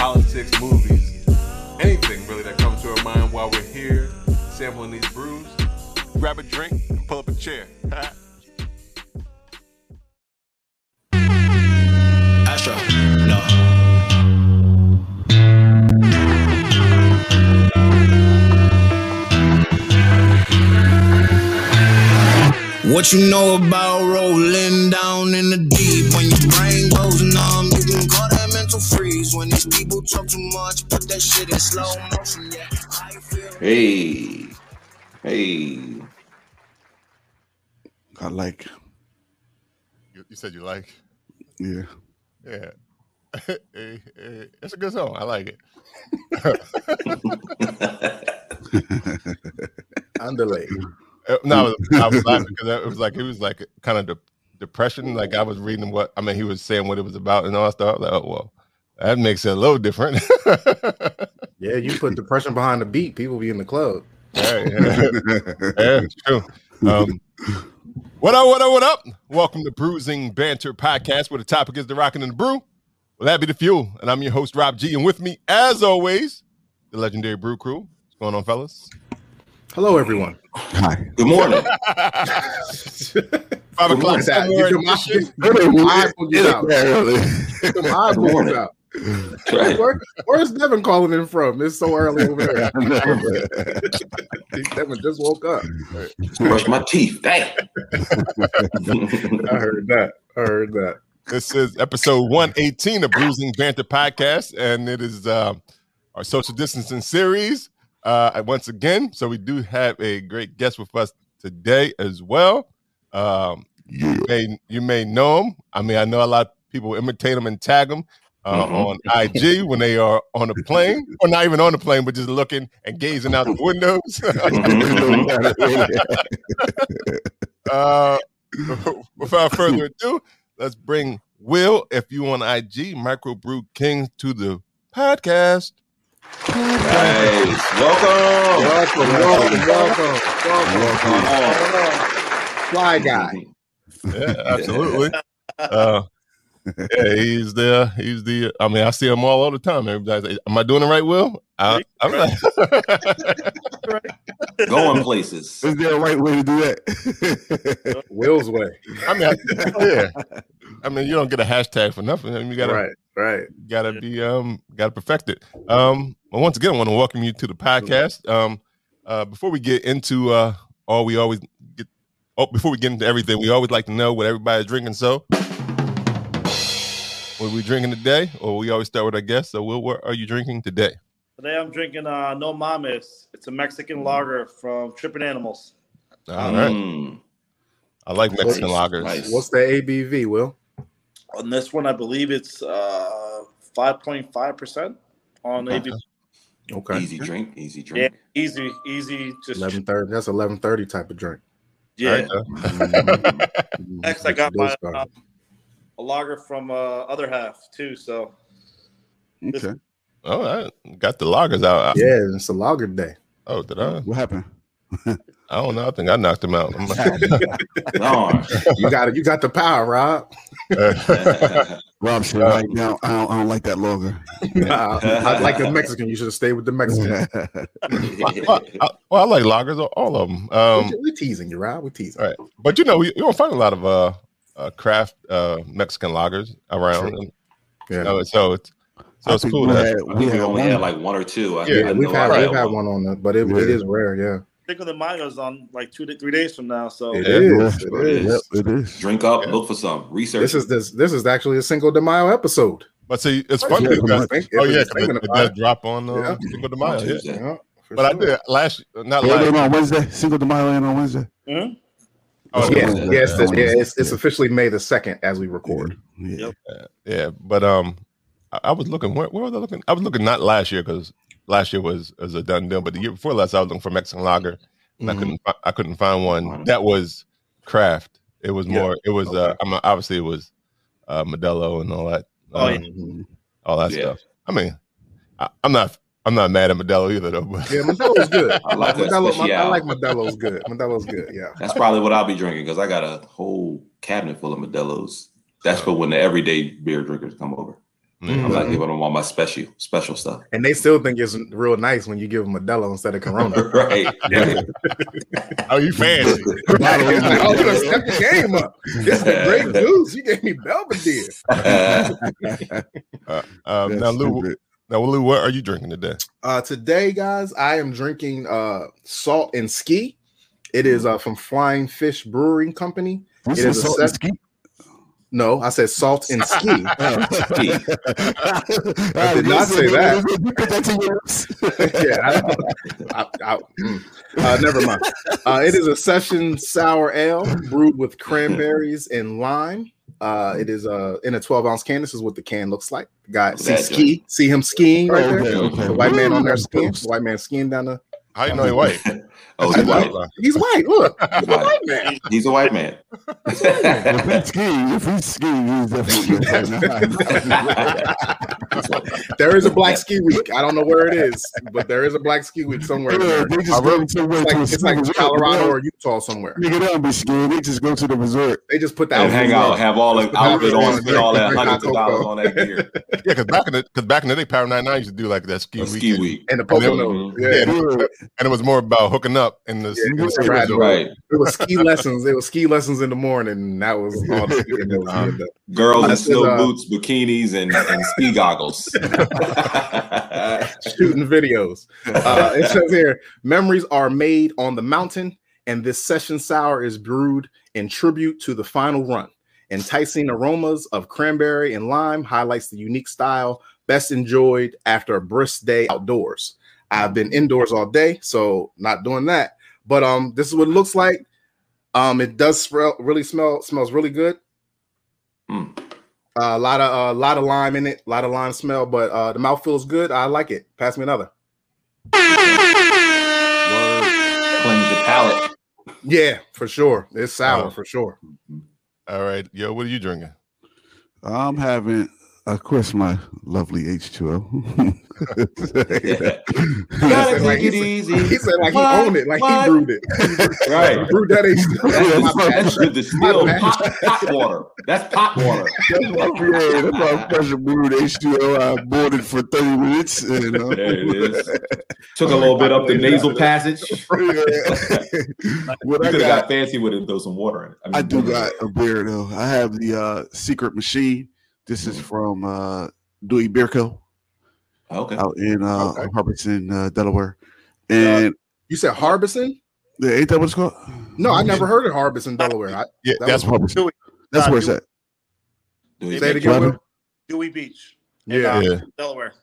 politics, movies, anything really that comes to our mind while we're here sampling these brews. Grab a drink and pull up a chair. Astro, no. What you know about rolling down in the deep? When your brain goes numb, freeze. When these people talk too much, put that shit in slow motion. Yeah, I feel. Hey, hey, I like, You, you said you like? yeah. Yeah. Hey, hey, It's a good song. I like it. Underlay. Uh, No, I was, I was laughing because it was like it was like kind of de- depression. Like I was reading what I mean, he was saying what it was about and all that stuff. Like, oh well, that makes it a little different. Yeah, you put the depression behind the beat, people be in the club. yeah, yeah. Yeah, it's true. Um, what up? What up? What up? Welcome to Bruising Banter Podcast, where the topic is the rockin' and the brew. Well, that be the fuel, and I'm your host Rob G, and with me, as always, the legendary Brew Crew. What's going on, fellas? Hello, everyone. Hi. good morning. Five o'clock What's that? somewhere. Get in them this shit. eyeballs out. Get them eyeballs morning. out. Right. Where, where's Devin calling in from? It's so early over there. Devin just woke up. Brush my teeth. Damn. I heard that. I heard that. This is episode 118 of Bruising Banter Podcast, and it is uh, our social distancing series uh, once again. So we do have a great guest with us today as well. Um, you, may, you may know him. I mean, I know a lot of people imitate him and tag him uh, Mhm. on IG when they are on a plane, or not even on the plane, but just looking and gazing out the windows. uh, without further ado, let's bring Will, if you on IG, Microbrew King, to the podcast. Nice. Welcome. Welcome, welcome, welcome, welcome. Welcome. Fly guy. Yeah, absolutely. Uh, yeah, he's the he's the. I mean, I see him all all the time. Everybody's like, "Am I doing it right, Will?" I, I'm like, Going places. Is there a right way to do that? Will's way. I mean, I, yeah. I mean, you don't get a hashtag for nothing. I mean, you gotta Right, right. gotta be um gotta perfect it. Um well once again I want to welcome you to the podcast. Um uh before we get into uh all we always get oh before we get into everything, we always like to know what everybody's drinking. So what are we drinking today? Or we always start with our guests. So Will, what are you drinking today? Today I'm drinking uh, No Mames. It's a Mexican lager from Tripping Animals. All right. Mm. I like Mexican Nice, lagers. nice. What's the ABV, Will? On this one, I believe it's uh, 5.5% on Okay. ABV. Okay. Easy drink. Easy Yeah, drink. easy, easy. Just Eleven thirty. That's eleven thirty type of drink. yeah. All right, Next, I got my uh, a lager from uh, Other Half too. So Okay. all right. Got the loggers out. I- Yeah, it's a logger day. Oh, did I? What happened? I don't know. I think I knocked him out. I'm like- Darn. You got it. You got the power, Rob. Rob said, I, don't, I, don't, I don't like that longer. Nah, I like the Mexican. You should have stayed with the Mexican. well, I, well, I like loggers, all of them. Um, We're teasing you, Rob. We're teasing. All right. But you know, you, you don't find a lot of uh, uh craft uh Mexican lagers around. True. Yeah, so, so it's so I it's cool. we had, we had only had like one or two. I, Yeah, I we've had we've had one on it, but it, it Yeah. is rare. Yeah, Cinco de Mayo is on like two to three days from now. So it Yeah. is. Sure It it is. is. Yep, it is. Drink up. Yeah. Look for some. Research. This is this this is actually a Cinco de Mayo episode. but see, it's funny Yeah, because Think- oh yeah, it's 'cause it, it does drop on uh, Yeah. Cinco de Mayo. Yeah. Tuesday. Yeah, for But I did last not Yeah, last. on Wednesday. Cinco de Mayo and on Wednesday. Mhm. Oh, yeah, yeah. yeah, it's, Yeah. yeah, it's, it's officially May the second as we record. Yeah. Yep. yeah, but um, I, I was looking. Where, where was I looking? I was looking not last year because last year was was a done deal, but the year before last, I was looking for Mexican lager, and I Mhm. couldn't. I couldn't find one that was craft. It was Yeah. more. It was. Uh, I'm not- obviously it was uh, Modelo and all that. Oh, uh, yeah. all that Yeah. stuff. I mean, I, I'm not. I'm not mad at Modelo either, though. But Yeah, Modelo's good. I like that Modelo, I special. like Modelo's good. Modelo's good. Yeah. That's probably what I'll be drinking because I got a whole cabinet full of Modelo's. That's for when the everyday beer drinkers come over. Mm. I'm not giving them all my special special stuff. And they still think it's real nice when you give them Modelo instead of Corona. right. right. oh, you fancy? It's like, oh, you done stepped the game up. This is the great news. You gave me Belvedere. Uh, um, now, Lou. Stupid. Now, Lou, what are you drinking today? Uh, today, guys, I am drinking uh, Salt and Ski. It is uh, from Flying Fish Brewing Company. It is is a salt and ski. No, I said Salt and Ski. I did not say that. You put that to your lips. yeah, I, I, I, mm. uh, never mind. Uh, it is a session sour ale brewed with cranberries and lime. Uh, it is uh, in a 12 ounce can. This is what the can looks like. Guy, see That ski, see him skiing right there. Okay, okay. The white man on there Ooh, skiing. The white man skiing down the. How you know he white? oh, I he's know. white. He's white. Look, he's a White. white man. He's a white man. If he's skiing, if he's skiing, he's definitely. There is a black ski week. I don't know where it is, but there is a black ski week somewhere. in Yeah, they It's just go to like, it's like Colorado or Utah somewhere. Nigga, don't be skiing. They just go to the resort. They just put the and hang out, have all the Put outfit outfit on, on, spend all that drink hundreds of dollars on that gear. Yeah, because back in the because back in the day, Power Nine 99 used to do like that ski week, ski week. and the And then- Poconos. Yeah, Yeah. and it was more about hooking up in the. Yeah, in the it ski was. Right. It was ski lessons. It was ski lessons in the morning. And that was all the skiing that was good. Girls in snow uh, boots, bikinis, and, and ski goggles. shooting videos. Uh, it says here, memories are made on the mountain, and this session sour is brewed in tribute to the final run. Enticing aromas of cranberry and lime highlights the unique style best enjoyed after a brisk day outdoors. I've been indoors all day, so not doing that. But um, this is what it looks like. Um, it does smell really smell smells really good. Mm. Uh, a lot of a lot of lime in it, a lot of lime smell, but uh, the mouth feels good. I like it. Pass me another. Cleanse your palate. Yeah, for sure. It's sour Oh. for sure. All right, yo, what are you drinking? I'm having, of course, my lovely H2O. Gotta said like take it easy. He said like What? he owned it, like What? he brewed it. Right. He brewed that H2O. My bad. That's the distilled pot, pot water. That's pot water. That's my, yeah, that's my pressure brewed H2O. I boiled it for 30 minutes. And, uh, There it is. Took a little bit up the nasal passage. what You I could have got, got fancy with it, throw some water in it. mean, I do got a beer though. I have the uh, Secret Machine. This is from uh, Dewey Beer Co. Okay. out in uh, Okay. Harbeson, uh, Delaware. And You said Harbeson? yeah, ain't that what it's called? No, I never heard of Harbeson, Delaware. I, Yeah, That that's was what. Harbeson. Dewey, That's uh, where it's at. Do say it it again. Dewey Beach, in, Yeah. uh, Yeah, Delaware.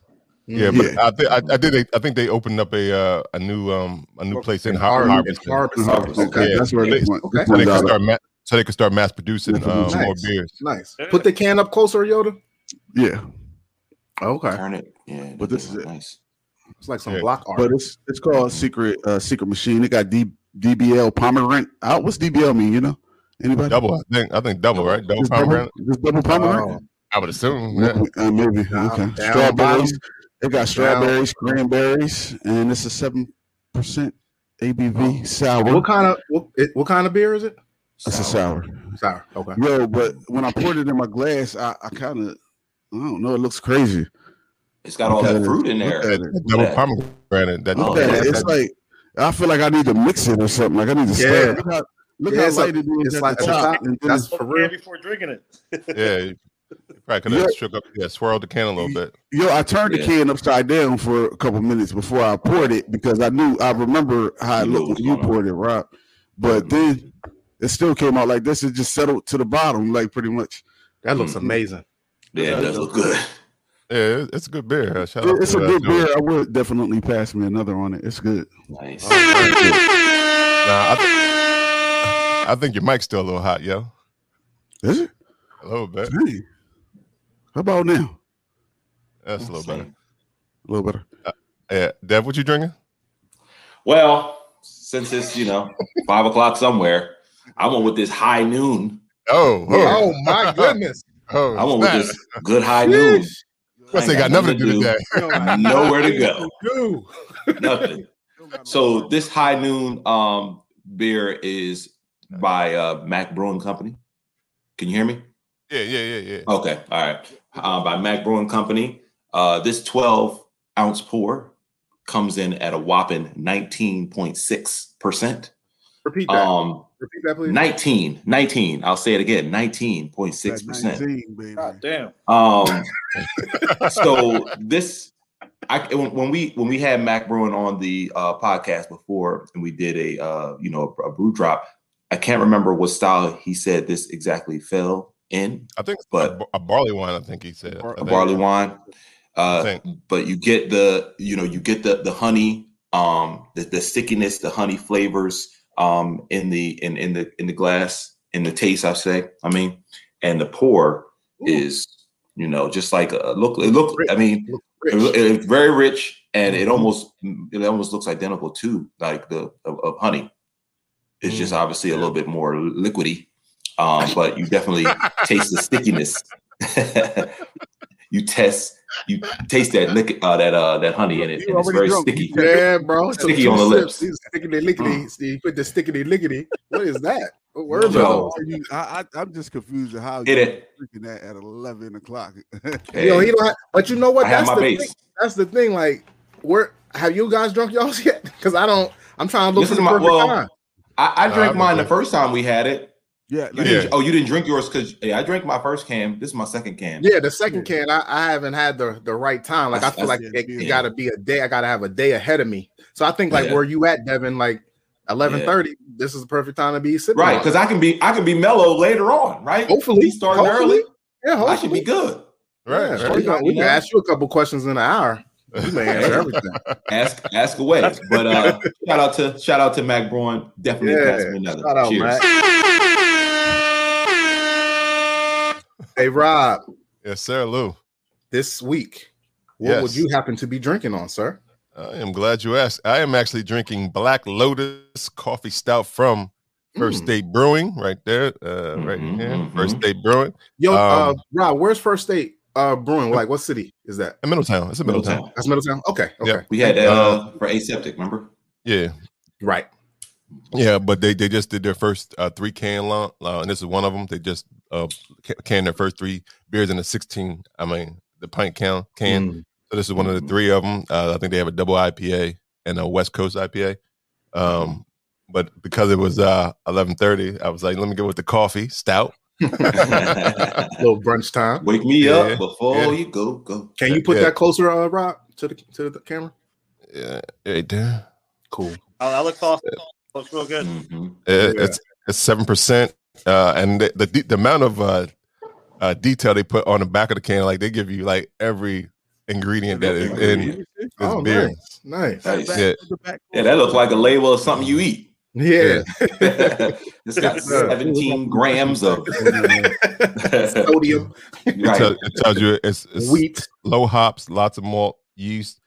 yeah, Mm. but I, th- I, I did. I think they opened up a uh, a new um a new place in Har- Har- Harbeson, Harbeson. Harbeson. Okay. Yeah. That's where Yeah. this one, Okay. so they one's could start ma- so they could start mass producing um, nice. more beers. Nice. Put the can up closer, Yoda. Yeah, Okay. Turn it. Yeah. But this is it. Nice. It's like some Yeah. block art. but it's it's called Secret uh, Secret Machine. It got D, DBL pomegranate out. What's DBL mean? You know? Anybody? Double, I think. I think double, right? Double Just double, just double pomegranate. I would assume. Yeah. Uh, maybe. Down- okay. down Strawberries. bottom. It got strawberries, cranberries, and it's a seven percent ABV sour. what kind of what, what kind of beer is it? It's a sour. Sour. Okay. Yo, but when I poured it in my glass, I, I kind of, I don't know, it looks crazy. It's got all Look that fruit in Look there. at it. Double Yeah. pomegranate. That, Oh, Look at yeah, it. It's like I feel like I need to mix it or something. Like I need to stir. Yeah. it. Look how, look Yeah, how it's light like- it is at like the top. top. and That's for real. before drinking it. yeah, Right, probably could Yeah. have shook up, yeah, swirled the can a little bit. Yo, I turned the Yeah. can upside down for a couple minutes before I poured it because I knew I remember how it You looked when you going on. poured it, Rob. But then it still came out like this. It just settled to the bottom, like pretty much. That looks Mhm. amazing. Yeah, it does look good. Yeah, it's a good beer. Uh, Shout out It- it's to, a uh, good Joey. beer. I would definitely pass me another on it. It's good. Nice. Nah, I, th- I think your mic's still a little hot, yo. Is it? A little bit. Dang. How about now? That's a little better. A little better. Yeah, Dev, what you drinking? Well, since it's you know five o'clock somewhere, I went with this high noon. Oh, Oh my goodness. oh, I went with this good high noon. Must ain't got nothing to do today. Nowhere to go. Dude. Nothing. So this high noon um beer is by uh Mack Brewing Company. Can you hear me? Yeah, yeah, yeah, yeah. Okay, all right. Uh, by Mack Brewing Company. Uh, this 12 ounce pour comes in at a whopping 19.6%. Repeat that. Um, Repeat that, please. 19, 19. I'll say it again, 19.6%. 19. God damn. Um, so this, I when when we when we had Mack Brewing on the uh, podcast before, and we did a uh, you know a, brew drop. I can't remember what style he said this exactly fell in, I think, But- but a, barley wine. I think he said Bar- I a think. barley wine. Uh, but you get the you know you get the the honey, um, the, the stickiness, the honey flavors, um, in the in in the in the glass, in the taste. I say, I mean, and the pour is you know just like a look. It look. I mean, it, it's very rich, and it almost it almost looks identical to like the of, of honey. It's just obviously a little bit more liquidy, um, but you definitely taste the stickiness. you test, you taste that lick, uh, that uh, that honey in it, and it's very drunk. sticky. Yeah, bro. It's Sticky two on the sips. lips. He's stickity lickety. You put the stickity lickety. What is that? What words Yo. are? You- I, I, I'm just confused at how Hit you it. drinking that at 11 o'clock. Hey, Yo, he don't have, but you know what? I have That's my the base. thing. That's the thing. Like, where have you guys drunk y'all's yet? Because I don't. I'm trying to look This for the my- perfect well, time. I, I drank I'm mine the first time we had it. Yeah, You like, didn't, Yeah. Oh, you didn't drink yours because yeah, I drank my first can. This is my second can. Yeah, the second can, I, I haven't had the the right time. Like, I That's- feel like that's- it, it got to be a day. I got to have a day ahead of me. So I think like Yeah. where you at, Devin? Like eleven thirty. This is the perfect time to be sipping. Right, because I can be I can be mellow later on, right? hopefully We starting hopefully, early. Yeah, hopefully. I should be good. Right, Yeah, right. we can, we can ask you a couple questions in an hour. You may answer everything. Ask ask away. But uh shout out to shout out to Mack Brewing. Definitely Yeah, pass me another. shout out, Cheers. Mack. Hey Rob, Yes, sir, Lou. this week, what would you happen to be drinking on, sir? I am glad you asked. I am actually drinking Black Lotus Coffee Stout from First Mm. State Brewing, right there, uh, right Mhm, here. mhm. First State Brewing Yo, uh, Um, Rob, where's First State uh brewing? Like, what city is that? in Middletown. It's in Middletown. Middletown. That's Middletown. Okay, okay, Yeah. We had uh for aseptic, remember? Yeah, right. Yeah, but they they just did their first uh, three can launch, uh, and this is one of them. They just uh, ca- canned their first three beers in the sixteen. I mean, the pint count can. Mm. So this is one of the three of them. Uh, I think they have a double IPA and a West Coast IPA. Um, but because it was uh, eleven thirty, I was like, let me go with the coffee stout. little brunch time. Wake me Yeah, up before yeah. you go go. Can you put Yeah. that closer, uh, Rob, to the to the camera? Yeah, right there. Cool. Oh, that looks awesome. Looks real good. Mhm. It- Yeah. It's it's seven percent, uh, and the, the the amount of uh, uh, detail they put on the back of the can, like they give you like every ingredient that is in Ingredient. this Oh, beer. nice, nice. Nice. Yeah. Yeah, that looks like a label of something you eat. Yeah. it's got 17 grams of Sodium, It, right. tell- it tells you it's, it's wheat. low hops, lots of malt, yeast.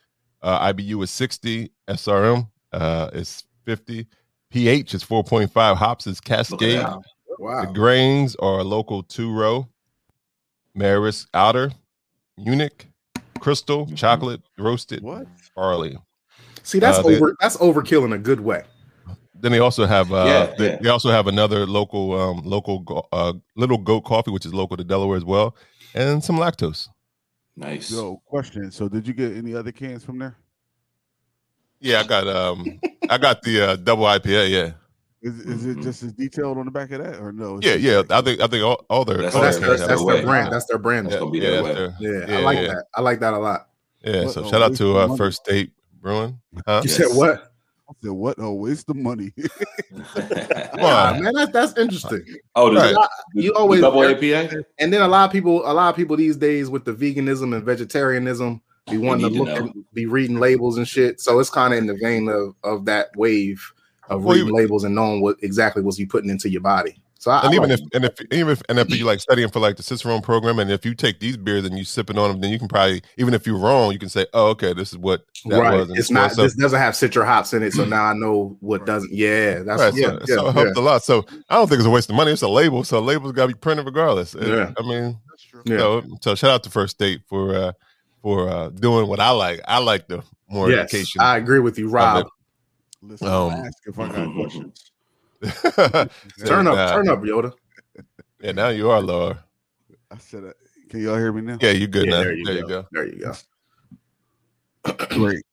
Uh, IBU is sixty, SRM uh, is fifty, pH is four point five, hops is Look at Cascade. that. The grains are local two row, Maris Otter, Munich, crystal, Mhm. chocolate, roasted, What? barley. See, that's Uh, they- over. That's overkill in a good way. Then they also have uh, Yeah, they, yeah. they also have another local um, local uh, little goat coffee, which is local to Delaware as well, and some lactose. Nice. Yo, question. So, did you get any other cans from there? Yeah, I got um I got the uh, double IPA. Yeah, Is, is it Mhm. just as detailed on the back of that, or no? Yeah, yeah. like- I think I think all, all their That's Oh, that's their, their- that's way. their brand. That's their brand. That's Yeah, gonna be yeah, their that's way. their- I Yeah, like yeah. that. I like that a lot. yeah. What So a shout out to uh. First State Brewing. Huh? You Yes. said what? I said, what? Oh, waste the money. Wow, on. man, that's that's interesting. oh, Right. the- You always- double APA? And then a lot of people, a lot of people these days with the veganism and vegetarianism, be wanting to need to and be reading labels and shit. So it's kind of in the vein of of that wave of Well, reading you- labels and knowing what exactly was you putting into your body. So I, and I even like if and if even if and if you like studying for like the Cicerone program, and if you take these beers and you sipping on them, then you can probably even if you're wrong, you can say, "Oh, okay, this is what that right, was." it's not. so- this doesn't have citra hops in it, so now I know what doesn't. Yeah, that's right, yeah, so, yeah, so it yeah. helped a lot. So I don't think it's a waste of money. It's a label, so labels got to be printed regardless. It- Yeah. I mean, That's true. Yeah. so so shout out to First State for uh for uh doing what I like. I like the more Yes, education. I agree with you, Rob. Listen, Um, I'll ask if I got questions. Turn up, Uh, turn up, Yoda. Yeah, now you are lower. I said, uh, can y'all hear me now? Yeah, you good Yeah, now. there you go. There you go. Great.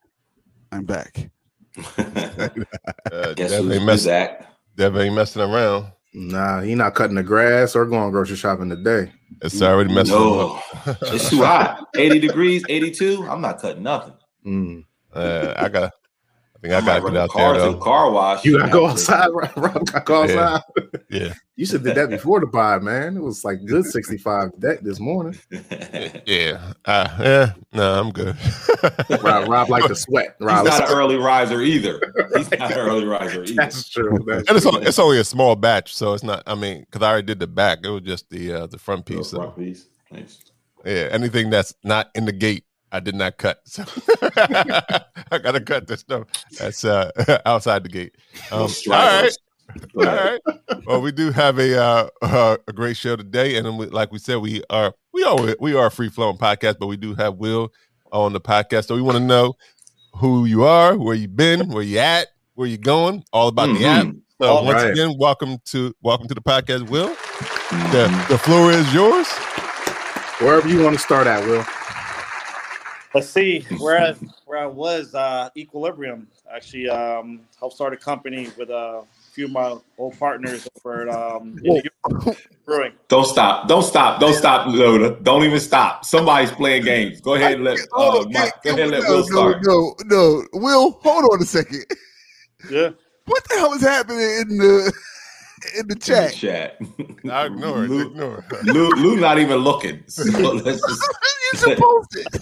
I'm back. Uh, Guess Dev, who's ain't who's mess, that? Dev ain't messing around. Nah, he not cutting the grass or going grocery shopping today. It's already messing him No, up. it's too hot. 80 degrees, 82. I'm not cutting nothing. Mm. Uh, I got. I think I I got to run get out there the though. car wash. You gotta go outside, Rob. Rob gotta go Yeah. outside. Yeah, You should did that before the buy, man. It was like good 65 deck this morning. yeah, uh, yeah. No, I'm good. Rob, Rob like to sweat. He's Rob, not an early riser either. He's not an early riser either. that's true. That's and it's only, it's only a small batch, so it's not. I mean, because I already did the back. It was just the uh, the front piece. So, Front piece. Nice. yeah, anything that's not in the gate, I did not cut. So I gotta cut this stuff that's uh, outside the gate. Um, all right. All right. Well, we do have a uh, uh, a great show today, and we, like we said, we are we are we are a free flowing podcast, but we do have Will on the podcast, so we want to know who you are, where you've been, where you at, where you going, all about the app. Mhm. So All once right. again, welcome to welcome to the podcast, Will. The the floor is yours. wherever you want to start at, Will. Let's see where I, where I was. Uh, Equilibrium actually um, helped start a company with a few of my old partners over at um, in New York Brewing. Don't stop. Don't stop. Don't stop, Loda. Don't even stop. Somebody's playing games. Go ahead and let, uh, Mike, go ahead and let no, Will no, start. no, no. Will, hold on a second. Yeah, What the hell is happening in the in the chat? Chat. I ignore it. Lou, Ignore it. Lou, Lou not even looking. So let's just, you should post it.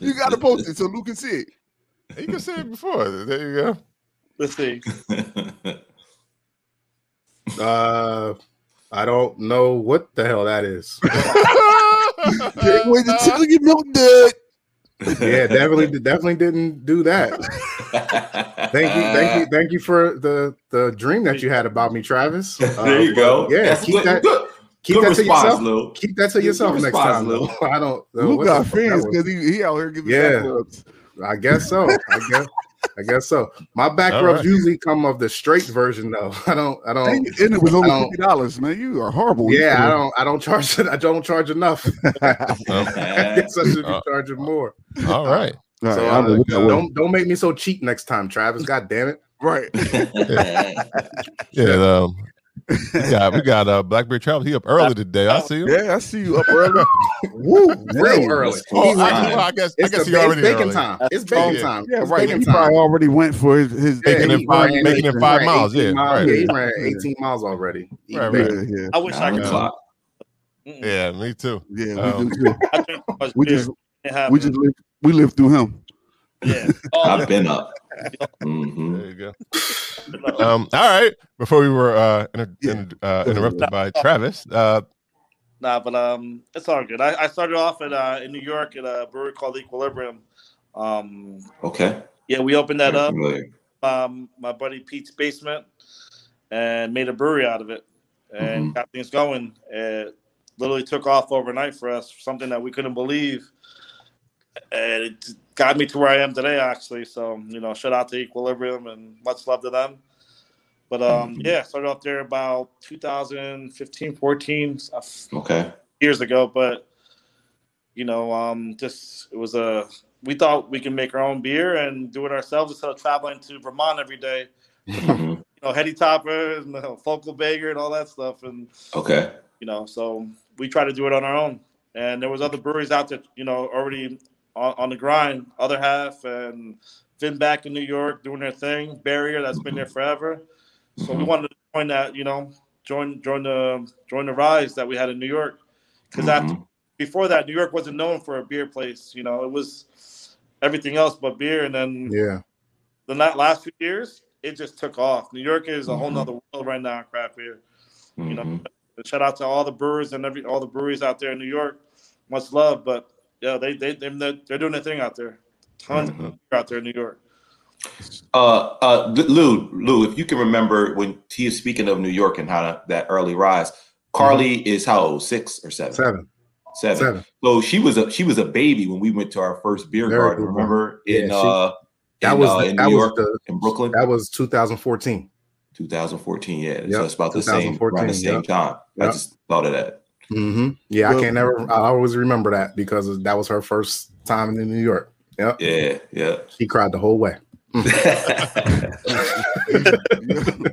You got to post it so Luke can see it. You can see it before. There you go. let's see. Uh, I don't know what the hell that is. Can't wait until you milk dud. Yeah, definitely, definitely didn't do that. Thank you, thank you, thank you for the the dream that you had about me, Travis. Uh, there you go. Yeah, That's keep good. that good. Keep good that to yourself. Lou. Keep that to Good yourself next response, time. Lou. though. I don't. uh, Luke got fuck fans because he, he out here giving Yeah. back rubs. I guess so. I guess. I guess so. My back All rubs right. usuly come of the straight version, though. I don't. I don't. And, and it was I only don't- fifty dollars, man. You are horrible. Yeah, I don't. I don't charge it. I don't charge enough. I guess I should be Uh, charging more. All right. All So right, uh, what that was. don't don't make me so cheap next time, Travis. God damn it. Right. Yeah. Um, we got we got uh, Blackberry Travel. He up early today. I see him. Yeah, I see you up early. Woo, Real early. Oh, He's I, well, I guess I It's, guess the, he it's already bacon early. time. It's bacon yeah. time. Yeah, It's right. bacon He time. probably already went for his, his Making he it five- ran- making it five ran miles, 18 yeah, miles. right. Yeah, he ran Yeah. 18 miles already. Eating Right. Yeah, yeah, I wish I Nine could. o'clock. Mm-mm. Yeah, me too. yeah. We Um, do too. I drink too much We just we just live we live through him. yeah. Oh, I've been up. Hmm There you go. Um, all right. Before we were uh, inter- inter- uh, interrupted by Travis, uh, Nah, but um, it's all good. I, I started off at uh, in New York at a brewery called Equilibrium. Um, Okay. yeah, we opened that up. Um, my buddy Pete's basement, and made a brewery out of it, and Mhm. got things going. It literally took off overnight for us. Something that we couldn't believe, and it got me to where I am today. Actually, so you know, shout out to Equilibrium and much love to them. But um, yeah, started off there about 2015, 14. uh, Okay. years ago, but you know, um, just it was a we thought we can make our own beer and do it ourselves instead of traveling to Vermont every day. You know, Heady Topper and uh, Focal Banger and all that stuff, and Okay. you know, so we tried to do it on our own. And there was other breweries out there, you know, already on, on the grind. Other half and Finback in New York doing their thing. Barrier that's been there forever. So we Mhm. wanted to join that, you know, join join the join the rise that we had in New York. Because after Mhm. before that, New York wasn't known for a beer place. You know, it was everything else but beer. And then Yeah. the la- last few years, it just took off. New York is a whole Mhm. nother world right now in craft beer. You know, Mhm. shout out to all the brewers and every all the breweries out there in New York. Much love, but yeah, they they they're, they're doing their thing out there. Tons of Mhm. out there in New York. Uh, uh, Lou, Lou, if you can remember when he is speaking of New York and how that, that early rise, Carly is how old? Six or seven? Seven. Seven. Seven. So she was a she was a baby when we went to our first beer Very garden. good one. Remember in Yeah, she- uh That in, was uh, the- in that New was York the in Brooklyn, that was 2014. 2014. Yeah, so it's about the same around the same yep. time. I just thought of that. Hmm Yeah, I can't never. I always remember that because that was her first time in New York. Yep, Yeah, yeah. she cried the whole way.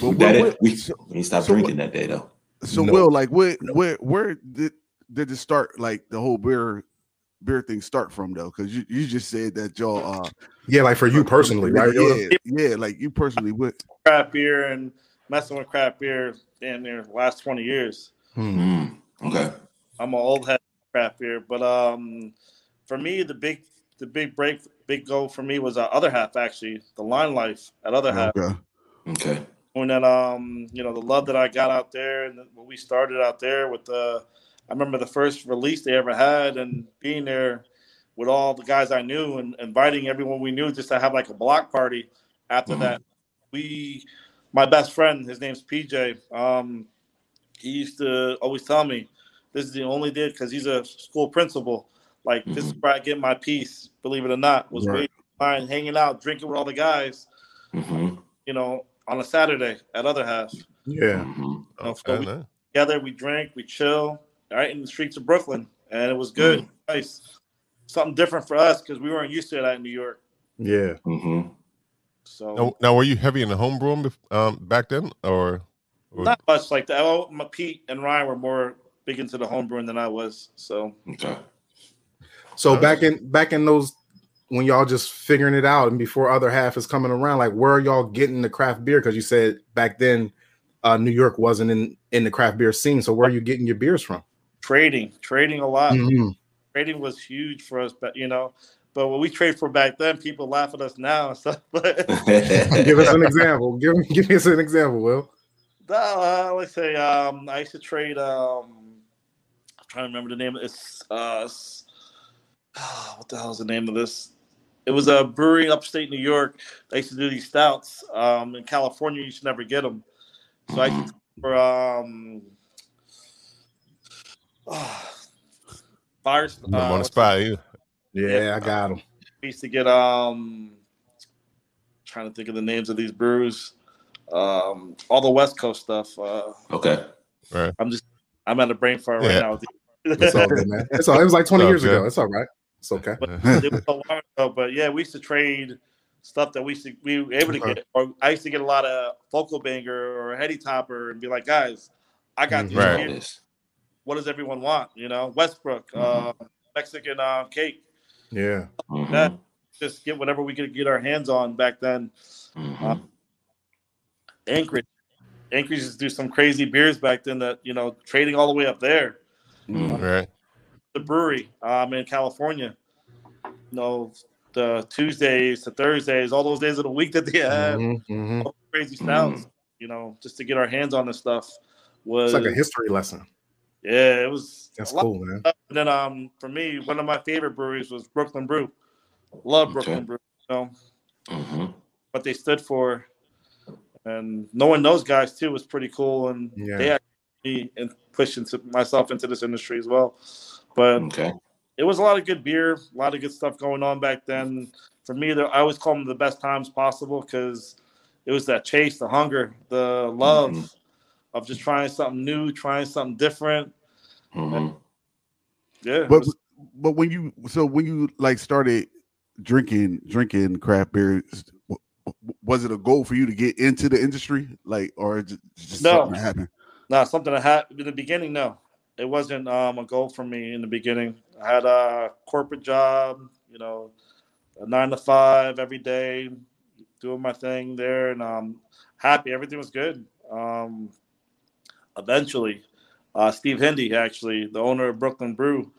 But that what- it, we, so, we stopped so drinking that day though. so No. Will, like, where, where, where did did it start? Like the whole beer beer thing start from though? Because you, you just said that y'all uh Yeah, like for you personally, right? Yeah, yeah, like you personally what Craft beer and messing with craft beer in their last 20 years. Hmm. Mm, okay. I'm an old head craft here, but um, for me, the big the big break, big goal for me was uh, other half actually, the line life at other half. okay. Okay. When that um, you know, the love that I got out there and when we started out there with the, I remember the first release they ever had and being there with all the guys I knew and inviting everyone we knew just to have like a block party. After Mhm. that, we, my best friend, his name's PJ. Um, he used to always tell me, "This is the only day because he's a school principal. Like this is where I get my peace. Believe it or not, was Right. waiting in hanging out, drinking with all the guys. hmm You know, on a Saturday at other half. Yeah, hmm You know, so we nice. together, we drank, we chill, right in the streets of Brooklyn, and it was good, nice, something different for us because we weren't used to that in New York. yeah. hmm So Now, now, were you heavy in the home brewing um, back then, or, or not much like that. Oh, my Pete and Ryan were more big into the homebrewing than I was. So Okay. So back in back in those when y'all just figuring it out and before other half is coming around, like where are y'all getting the craft beer? Because you said back then uh, New York wasn't in in the craft beer scene. So where are you getting your beers from? trading, trading a lot. Mhm. Trading was huge for us, but you know, but what we trade for back then, people laugh at us now and stuff. But Give us an example. Give me give us an example, Will. Uh, let's say um, I used to trade. Um, I'm trying to remember the name. It's uh, what the hell is the name of this? It was a brewery upstate New York. They used to do these stouts. Um, in California, you should never get them. So I used to for um, fire. I'm Uh, on the spot? You. Yeah, I got them. we used to get um trying to think of the names of these brews um all the west coast stuff uh okay. i'm just i'm at a brain fart right Yeah. now It's all good, man. It's all. It was like twenty It's all years ago. It's all right. It's okay. but it was so long ago but yeah we used to trade stuff that we used to we were able to get or i used to get a lot of focal banger or heady topper and be like guys i got Mhm. these Right. here. This. what does everyone want you know westbrook uh mexican uh, cake Yeah. Mhm. that just get whatever we could get our hands on back then Mhm. Anchorage. Anchorage used to do some crazy beers back then that, you know, trading all the way up there. Mhm. Right. The Bruery um, in California. You know, the Tuesdays to Thursdays, all those days of the week that they had, Mhm, mhm. all the crazy stouts, you know, just to get our hands on this stuff was, It's like a history lesson. yeah, it was That's cool, man. And then um, for me, one of my favorite breweries was Brooklyn Brew. Love Brooklyn Okay. Brew, you know, Mhm. what they stood for. And knowing those guys too was pretty cool. And Yeah. they actually me and pushed into myself into this industry as well. But Okay. it was a lot of good beer, a lot of good stuff going on back then. For me, I always call them the best times possible because it was that chase, the hunger, the love Mhm. of just trying something new, trying something different. Mhm. Yeah, But was- but when you so when you like started drinking drinking craft beer, was it a goal for you to get into the industry, like, or just, just No. something that happened? No, something I had in the beginning. No, it wasn't um, a goal for me in the beginning. I had a corporate job, you know, a nine to five every day, doing my thing there, and um, happy. Everything was good. Um, eventually, uh, Steve Hindy, actually, the owner of Brooklyn Brew,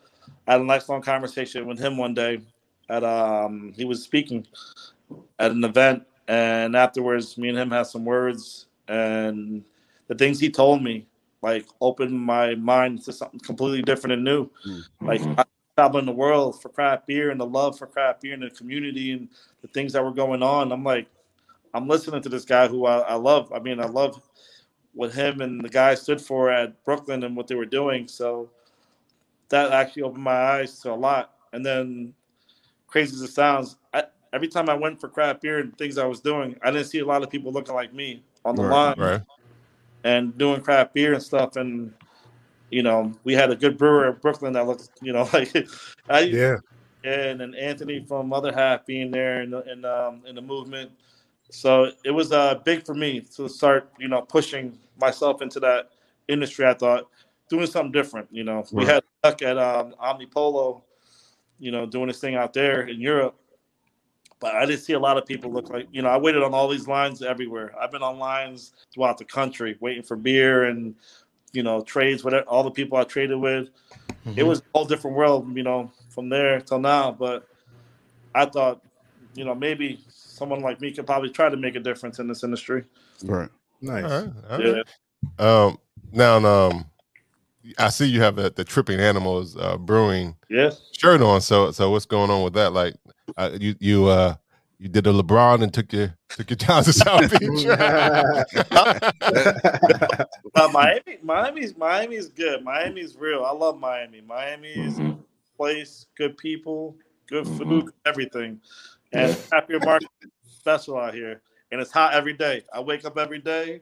I had a nice long conversation with him one day. At um, he was speaking at an event, And afterwards, me and him had some words, and the things he told me like opened my mind to something completely different and new. Like Mhm. I traveling the world for craft beer and the love for craft beer and the community and the things that were going on. I'm like, I'm listening to this guy who I, I love. I mean, I love what him and the guy stood for at Brooklyn and what they were doing. So that actually opened my eyes to a lot. And then, crazy as it sounds, every time I went for craft beer and things I was doing, I didn't see a lot of people looking like me on the Right, line Right. and doing craft beer and stuff. And you know, we had a good brewer at Brooklyn that looked, you know, like I Yeah. and then Anthony from Other Half being there in the in, um, in the movement. So it was uh, big for me to start, you know, pushing myself into that industry. I thought doing something different. You know, we Right. had Duck at um, Omnipollo, you know, doing his thing out there in Europe. But I didn't see a lot of people look like, you know, I waited on all these lines everywhere. I've been on lines throughout the country waiting for beer and, you know, trades, whatever, all the people I traded with. It was a whole different world, you know, from there till now. But I thought, you know, maybe someone like me could probably try to make a difference in this industry. Right. Nice. All right. all Yeah. right. Um, now, um, I see you have the, the Tripping Animals uh, Brewing Yes. shirt on. So, so what's going on with that? Like, uh, you you uh you did a LeBron and took your took your time to South Beach. Uh, Miami, Miami's Miami's good. Miami's real. I love Miami. Miami's Mhm. place, good people, good food, everything. And happier market special out here. And it's hot every day. I wake up every day.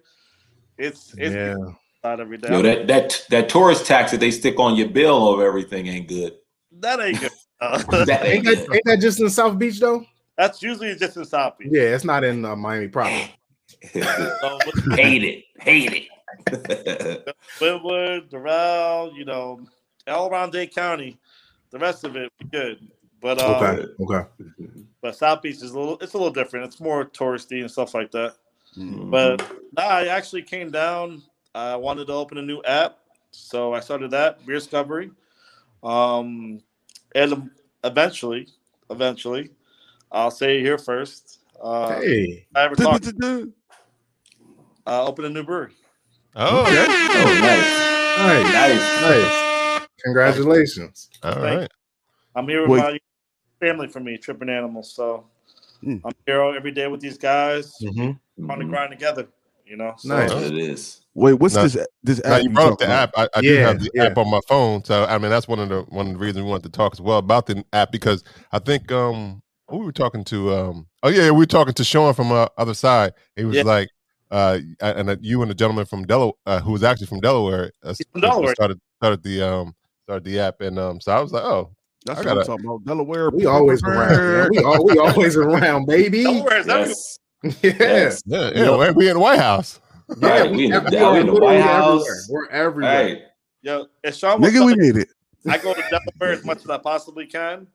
It's it's yeah. hot every day. Yo, that that that tourist tax that they stick on your bill of everything ain't good. that ain't good. Uh, That Ain't ain't that, ain't that just in South Beach though? that's usually just in South Beach. Yeah, it's not in uh, Miami proper. So, what's- hate it, hate it. Wynwood, Doral, you know, all around Dade County. The rest of it, we good. But um, Okay. Okay. but South Beach is a little, it's a little different. It's more touristy and stuff like that. Mhm. But nah, I actually came down. I wanted to open a new app, so I started that Beerscovery. Um, and eventually, eventually, I'll say it here first. Uh, Hey. I ever talked, Right. uh, open a new brewery. oh, okay. oh, Nice. nice, nice. Nice. Congratulations. All Thank right. I'm here with Wait. my family for me, tripping animals. So Mm. I'm here every day with these guys Mm-hmm. on the grind together. You know, so, Nice. It is. Wait, what's Now- this? This app you you brought up the about? app. I, I do have the yeah. app on my phone, so I mean that's one of the one of the reasons we wanted to talk as well about the app because I think um we were talking to um oh yeah we were talking to Sean from uh, other side. He was Yeah. like uh and uh, you and the gentleman from Delaware uh, who was actually from Delaware uh, from Delaware. started started the um started the app and um so I was like oh That's I what I'm gotta- talking about. Delaware. We always around. man. We, al- we always around, baby. Delaware. Yes. Yeah. yes. yeah yeah we- we in the White House. Yeah, Right, we in the- we we in the White House. everywhere. We're everywhere. Right. Yo, if Sean Nigga, we something- made it. I go to Delaware as much as I possibly can.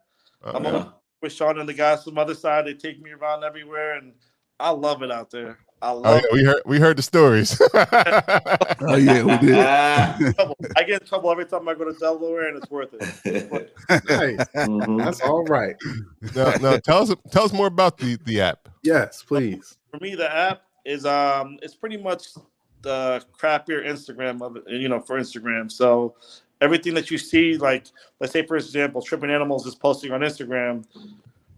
I'm Uh, always with Sean and the guys from the other side. They take me around everywhere, and I love it out there. I oh love yeah, we heard we heard the stories. Oh yeah, we did. Trouble. I get in trouble every time I go to Delaware, and it's worth it. Nice. Mhm. That's all right. now, now tell us tell us more about the the app. Yes, please. For me, the app is um, it's pretty much the crappier Instagram of it, you know, for Instagram. So everything that you see, like let's say for example, Tripping Animals is posting on Instagram,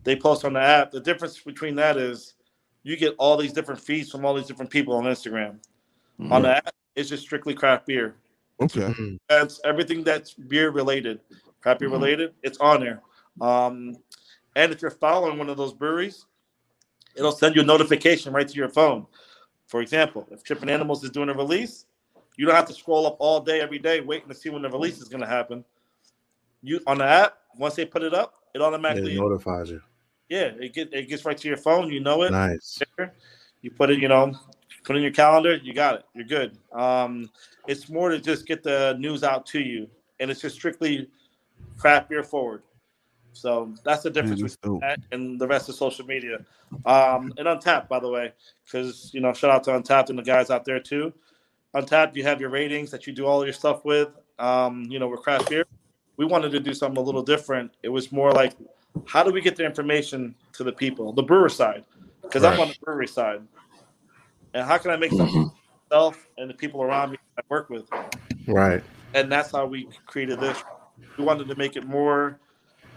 they post on the app. The difference between that is you get all these different feeds from all these different people on Instagram. On the app, it's just strictly craft beer. Okay. That's everything that's beer related, craft beer Mhm. related. It's on there. Um, and if you're following one of those breweries, it'll send you a notification right to your phone. For example, if Tripping Animals is doing a release, you don't have to scroll up all day every day waiting to see when the release is going to happen. You on the app, once they put it up, it It automatically notifies you. Yeah, it get it gets right to your phone. You know it. Nice. You put it, you know, put it in your calendar. You got it. You're good. Um, it's more to just get the news out to you, and it's just strictly craft beer forward. So that's the difference Man, that's between dope. that and the rest of social media. Um, and Untappd, by the way, because you know, shout out to Untappd and the guys out there too. Untappd, you have your ratings that you do all your stuff with. Um, you know, with craft beer, we wanted to do something a little different. It was more like, how do we get the information to the people, the brewer side? because I'm on the brewery side. And how can I make something for myself and the people around me I work with? Right. And that's how we created this. We wanted to make it more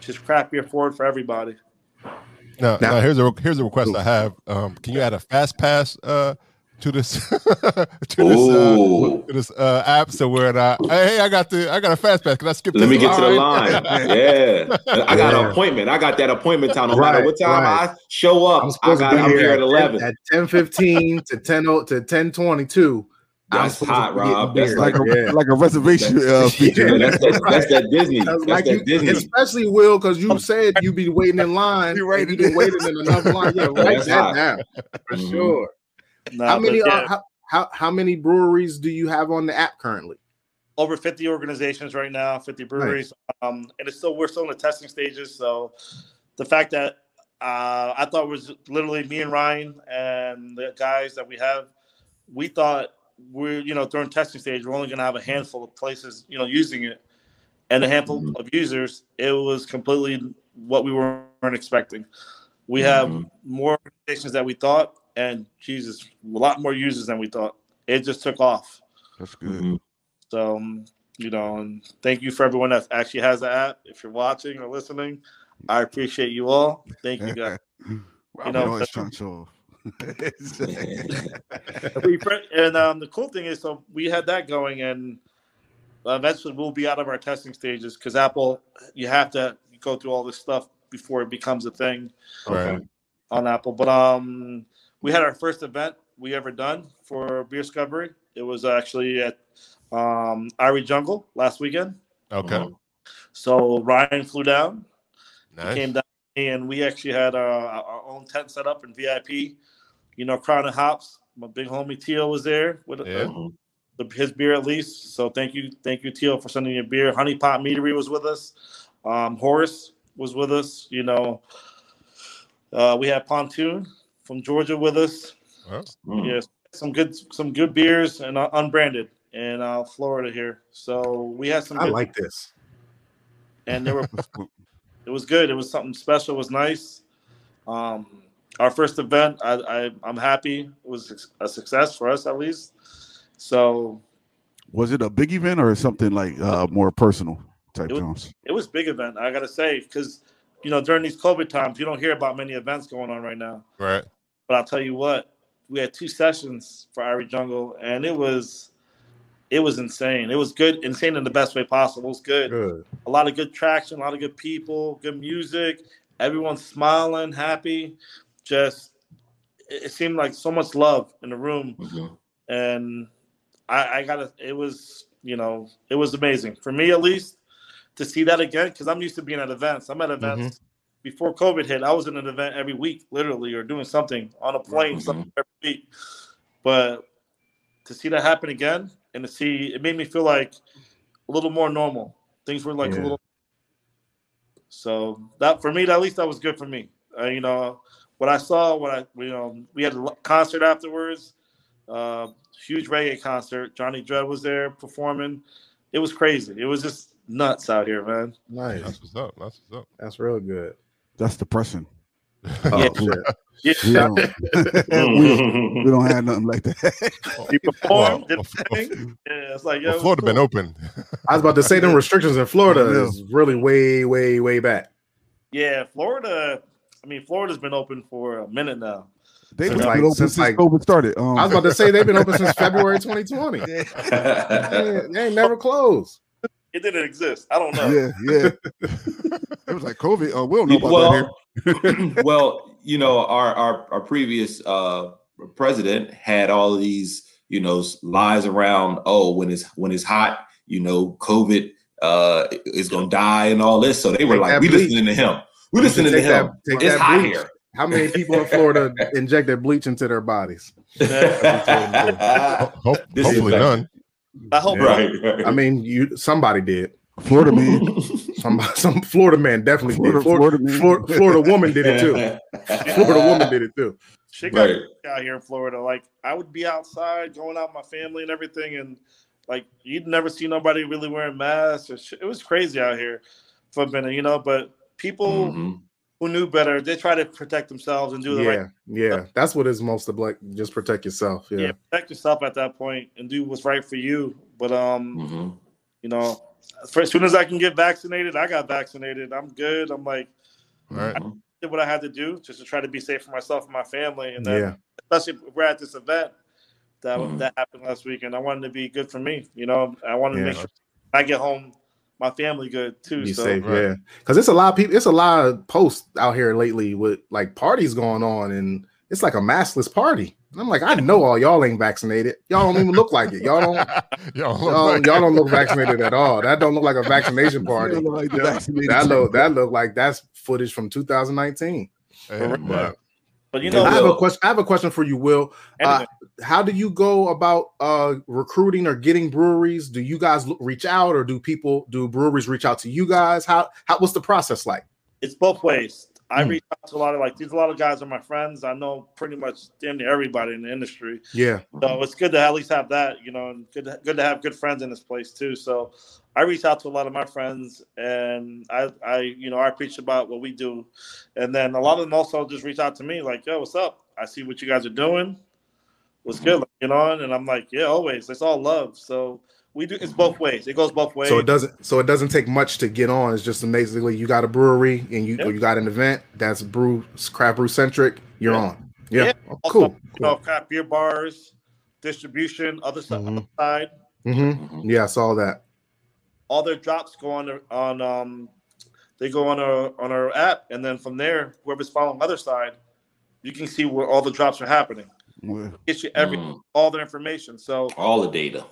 just craft beer forward for everybody. Now, Now- now here's a here's a request I have. Um, can you add a fast pass uh, to this to this uh, to this uh, app so we're not? Hey, I got the I got a fast pass. Can I skip? Let this me get to the line. line? Yeah. I got Yeah. an appointment. I got that appointment time. No matter what time right. I show up, I'm I got to I'm here, here at at 11. 10, at ten fifteen to ten o- to ten twenty two. That's hot, Rob. That's like a yeah. like a reservation uh, feature. Yeah, that's, that, that's that Disney. That's That's like that you, Disney. especially Will, because you said you'd be waiting in line. You You waited right, been in. waiting in another line. Yeah, write That's that hot. down for Mhm. sure. Nah, how many? but Uh, yeah, how, how how many breweries do you have on the app currently? over 50 organizations right now, 50 breweries. Um, and it's still we're still in the testing stages. So the fact that uh, I thought it was literally me and Ryan and the guys that we have, we thought we're you know during testing stage we're only going to have a handful of places you know using it, and a handful Mhm. of users. It was completely what we weren't expecting. We have Mhm. more organizations that we thought, and Jesus, a lot more users than we thought. It just took off. That's good. Mhm. So, um, you know, and thank you for everyone that actually has the app. If you're watching or listening, I appreciate you all. Thank you guys. Robert know, always trying to. We and um, the cool thing is, so we had that going, and eventually we'll be out of our testing stages because Apple, you have to go through all this stuff before it becomes a thing Right. on Apple. But um, we had our first event we ever done for Beerscovery. It was actually at um, Irie Jungle last weekend. Okay. Mhm. So Ryan flew down. Nice. came down and we actually had uh, our own tent set up in VIP. You know, Crown and Hops. My big homie Teal was there with uh, Yeah. Mhm. the, his beer at least. So thank you, thank you, Teal, for sending your beer. Honey Pot Meadery was with us. Um, Horace was with us. You know, uh, we had Pontoon from Georgia with us. Well, Mhm. Yes, some good some good beers and uh, unbranded in uh, Florida here. So we had some. I good, like this. and there were it was good. It was something special. It was nice. Um, our first event, I, I I'm happy. It was a success for us at least. So Was it a big event or something like uh, more personal type It was- Jones? it was big event. I gotta say because you know during these COVID times, you don't hear about many events going on right now. right. But I'll tell you what, we had two sessions for Irie Jungle, and it was it was insane. It was good, insane in the best way possible. It was good. Good. a lot of good traction, a lot of good people, good music. Everyone's smiling, happy. Just it seemed like so much love in the room, Mhm. and I, I gotta. It was you know it was amazing for me at least to see that again because I'm used to being at events. I'm at events before COVID hit. I was in an event every week, literally, or doing something on a plane Mhm. something every week. But to see that happen again and to see it made me feel like a little more normal. Things were like a little. So that for me, at least that was good for me. Uh, you know what I saw, what I you know we had a concert afterwards, uh, huge reggae concert. Johnny Dredd was there performing. It was crazy. It was just nuts out here, man. Nice. That's what's up. That's what's up. That's real good. That's depressing. Oh Yeah. shit. Yeah, We don't, we, we don't have nothing like that. he performed, Well, did the thing. Yeah, it's like yeah, Well, it was Florida been open. I was about to say them restrictions in Florida Yeah. is really way, way, way back. Yeah, Florida. I mean, Florida's been open for a minute now. They've been like- open since since like- COVID started. Um, I was about to say they've been open since February 2020. They they ain't never closed. It didn't exist. I don't know. yeah, yeah. it was like COVID. Oh, we don't know about that here. well, well, you know, our our, our previous uh, president had all of these, you know, lies around. Oh, when it's when it's hot, you know, COVID uh, is gonna die and all this. So they were Take like, we bleach. listening to him. We listening to Take that- him. it's hot bleach. here. How many people in Florida injected bleach into their bodies? Ho- This is hopefully none. I hope Yeah. right, right. I mean, you somebody did. Florida man. Some some Florida man definitely Florida- did. Florida, Florida Florida, man. Florida, woman did it too. Florida woman did it too. shit got Right. out here in Florida. Like I would be outside, going out with my family and everything, and like you'd never see nobody really wearing masks. Or shit. It was crazy out here for a minute, you know. But people, Mhm. Who knew better, they try to protect themselves and do the yeah, right. yeah. Yeah, that's what is most of like just protect yourself. Yeah. Yeah, protect yourself at that point and do what's right for you. But um, Mhm. you know, for as soon as I can get vaccinated, I got vaccinated. I'm good. I'm like All right. did what I had to do just to try to be safe for myself and my family. And then Yeah. especially if we're at this event that Mhm. that happened last week, and I wanted to be good for me. You know, I wanted to make sure I get home, my family good too. Be so safe, Right. yeah. Because it's a lot of people. It's a lot of posts out here lately with like parties going on, and it's like a maskless party. And I'm like, I know all y'all ain't vaccinated. Y'all don't even look like it. Y'all don't. y'all, Y'all, y'all don't look vaccinated at all. That don't look like a vaccination party. Look like vaccinated That look. That look like that's footage from 2019. Yeah, But but you know, I have a question. I have a question for you, Will. Uh, anyway, how do you go about uh recruiting or getting breweries? Do you guys reach out, or do people do breweries reach out to you guys? How how what's the process like? it's both ways. I Hmm. reach out to a lot of like these. A lot of guys are my friends. I know pretty much damn near everybody in the industry. Yeah, So it's good to at least have that, you know, and good to, good to have good friends in this place too. So I reach out to a lot of my friends, and I, I, you know, I preach about what we do, and then a lot of them also just reach out to me like, "Yo, what's up? I see what you guys are doing. What's good?" You know, and I'm like, "Yeah, always. It's all love." So we do. It's both ways. It goes both ways. so it doesn't so it doesn't take much to get on. It's just amazingly you got a brewery and you Yeah. you got an event that's brew craft brew centric. You're Yeah. on. Yeah, Yeah. Oh, Also, cool. You know, craft beer bars, distribution, other si- Mhm. other side. hmm Mhm. Yeah, I saw that. all their drops go on on um they go on our on our app and then from there whoever's following other side you can see where all the drops are happening Well, get you every Mhm. all their information so All the data.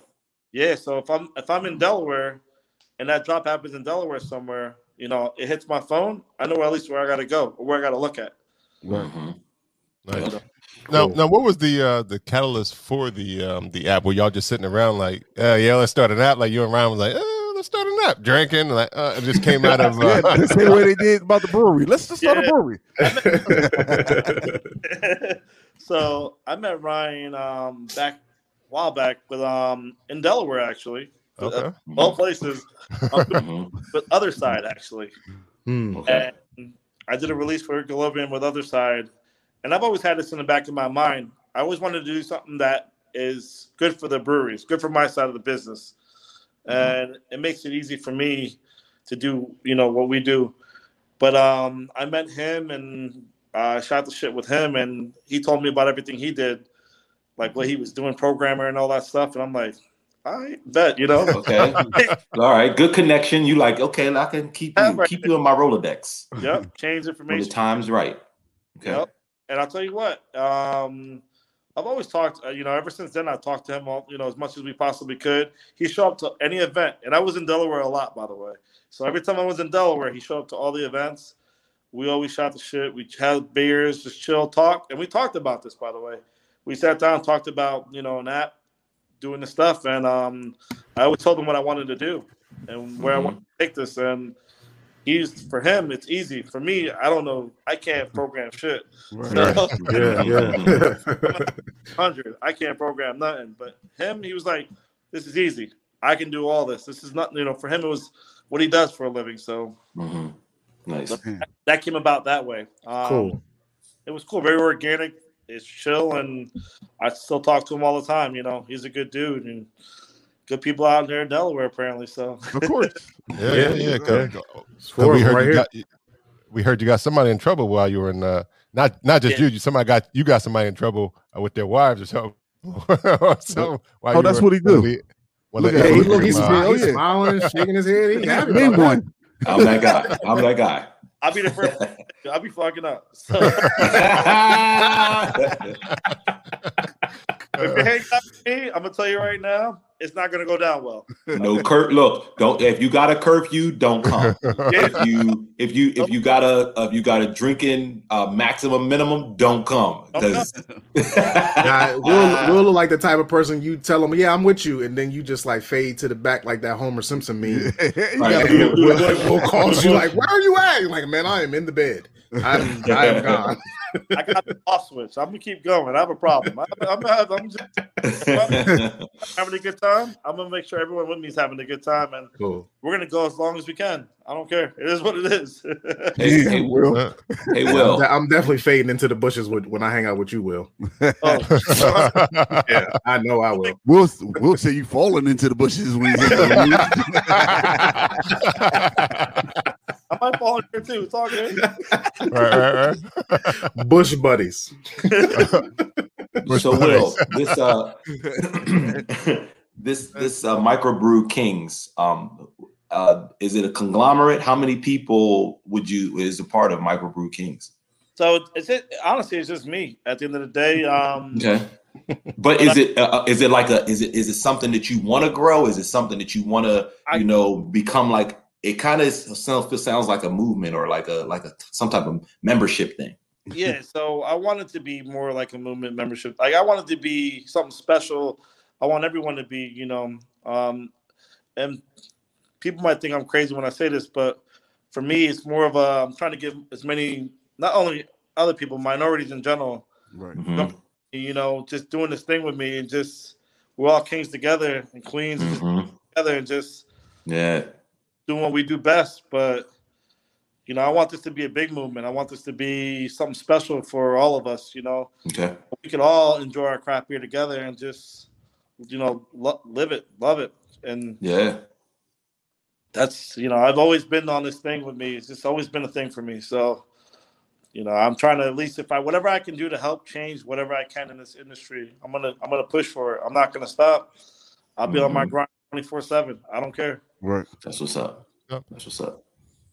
yeah so if i'm if i'm in delaware and that drop happens in delaware somewhere you know it hits my phone i know at least where i gotta go or where i gotta look at right. Mhm. Nice. Yeah. Now, Cool. now, what was the uh the catalyst for the um the app? Were y'all just sitting around like, uh, yeah, let's start an app? Like you and Ryan was like, uh, let's start an app, drinking, like uh, it just came out of. Yeah, Uh, the same way they did about the brewery. Let's just start a brewery. so i met ryan um back a while back with um in delaware actually okay. all places um, Mhm. but other side actually Hmm. Okay. and I did a release for Equilibrium with Other Side, and I've always had this in the back of my mind. I always wanted to do something that is good for the breweries, good for my side of the business, and it makes it easy for me to do, you know, what we do. But um, I met him and I shot the shit with him, and he told me about everything he did, like what he was doing, programmer and all that stuff, and I'm like, I bet, you know. Okay. All right. Good connection. You like, okay, I can keep you right. keep you in my Rolodex yep, change information. when the time's right. Okay. Yep. And I'll tell you what, um, I've always talked, uh, you know, ever since then, I've talked to him, all, you know, as much as we possibly could. He showed up to any event, and I was in Delaware a lot, by the way. So every time I was in Delaware, he showed up to all the events. We always shot the shit. We had beers, just chill, talk, and we talked about this, by the way. We sat down, talked about, you know, an app, doing the stuff, and um, I always told him what I wanted to do and where I Mhm. want to take this, and. He's for him, it's easy. For me, I don't know. I can't program shit. Right. So, Yeah, yeah. hundred. I can't program nothing. But him, he was like, "This is easy. I can do all this. This is not, you know." For him, it was what he does for a living. So Mhm. Nice. that came about that way. Um, cool. It was cool. Very organic. It's chill, and I still talk to him all the time. You know, he's a good dude and good people out there in Delaware, apparently. So Of course. Yeah, yeah, yeah. 'cause- 'cause Four we heard right you got, we heard you got somebody in trouble while you were in. Uh, not not just Yeah. you. you- Somebody got you got somebody in trouble uh, with their wives or something. so, while Oh, that's were- what he do. when the- Look at Hey, him. look, he's, uh, smiling, he's smiling, shaking his head. He happy Name about one. I'm that guy. I'm that guy. I'll be the first. I'll be fucking up. So if you hang out with me, I'm gonna tell you right now, it's not gonna go down well. no cur look, don't if you got a curfew, don't come. if you if you if you got a if you got a drinking uh, maximum minimum, don't come. Don't 'Cause- Nah, we'll, we'll look like the type of person you tell them, "Yeah, I'm with you," and then you just like fade to the back like that Homer Simpson meme. You Right. gotta be- we'll, we'll call you like, "Where are you at?" You're like, "Man, I am in the bed. I'm, I am gone." I got the off switch. I'm gonna keep going. I have a problem. I, I'm, I'm, I'm having a good time. I'm gonna make sure everyone with me is having a good time, and Cool. we're gonna go as long as we can. I don't care. It is what it is. hey, hey, Will. Hey, I'm, Will. de- I'm definitely fading into the bushes with, when I hang out with you, Will. oh, Yeah, I know I will. We'll we'll say you falling into the bushes when you I might fall in here too. It's all good. right, right, right. Bush buddies. Bush so buddies. Will, this uh this this uh microbrew kings, um uh is it a conglomerate? How many people would you is a part of microbrew kings? So it's it. Honestly, it's just me. At the end of the day, um, Okay. But is it uh, is it like a is it is it something that you want to grow? Is it something that you want to you know become like? It kind of sounds sounds like a movement or like a like a some type of membership thing. yeah. So I want it to be more like a movement membership. Like I want it to be something special. I want everyone to be, you know, um, and people might think I'm crazy when I say this, but for me, it's more of a. I'm trying to give as many, not only other people, minorities in general, right. Mhm, you know, just doing this thing with me and just we're all kings together and queens mhm. together and just Yeah. Doing what we do best. But you know, I want this to be a big movement. I want this to be something special for all of us. You know, Okay. we can all enjoy our craft beer together and just, you know, lo- live it, love it, and Yeah. that's you know, I've always been on this thing with me. It's just always been a thing for me. So. You know, I'm trying to at least if I whatever I can do to help change whatever I can in this industry, I'm gonna I'm gonna push for it. I'm not gonna stop. I'll be on my Mhm. grind 24 seven. I don't care. Right. That's what's up. Yep. That's what's up.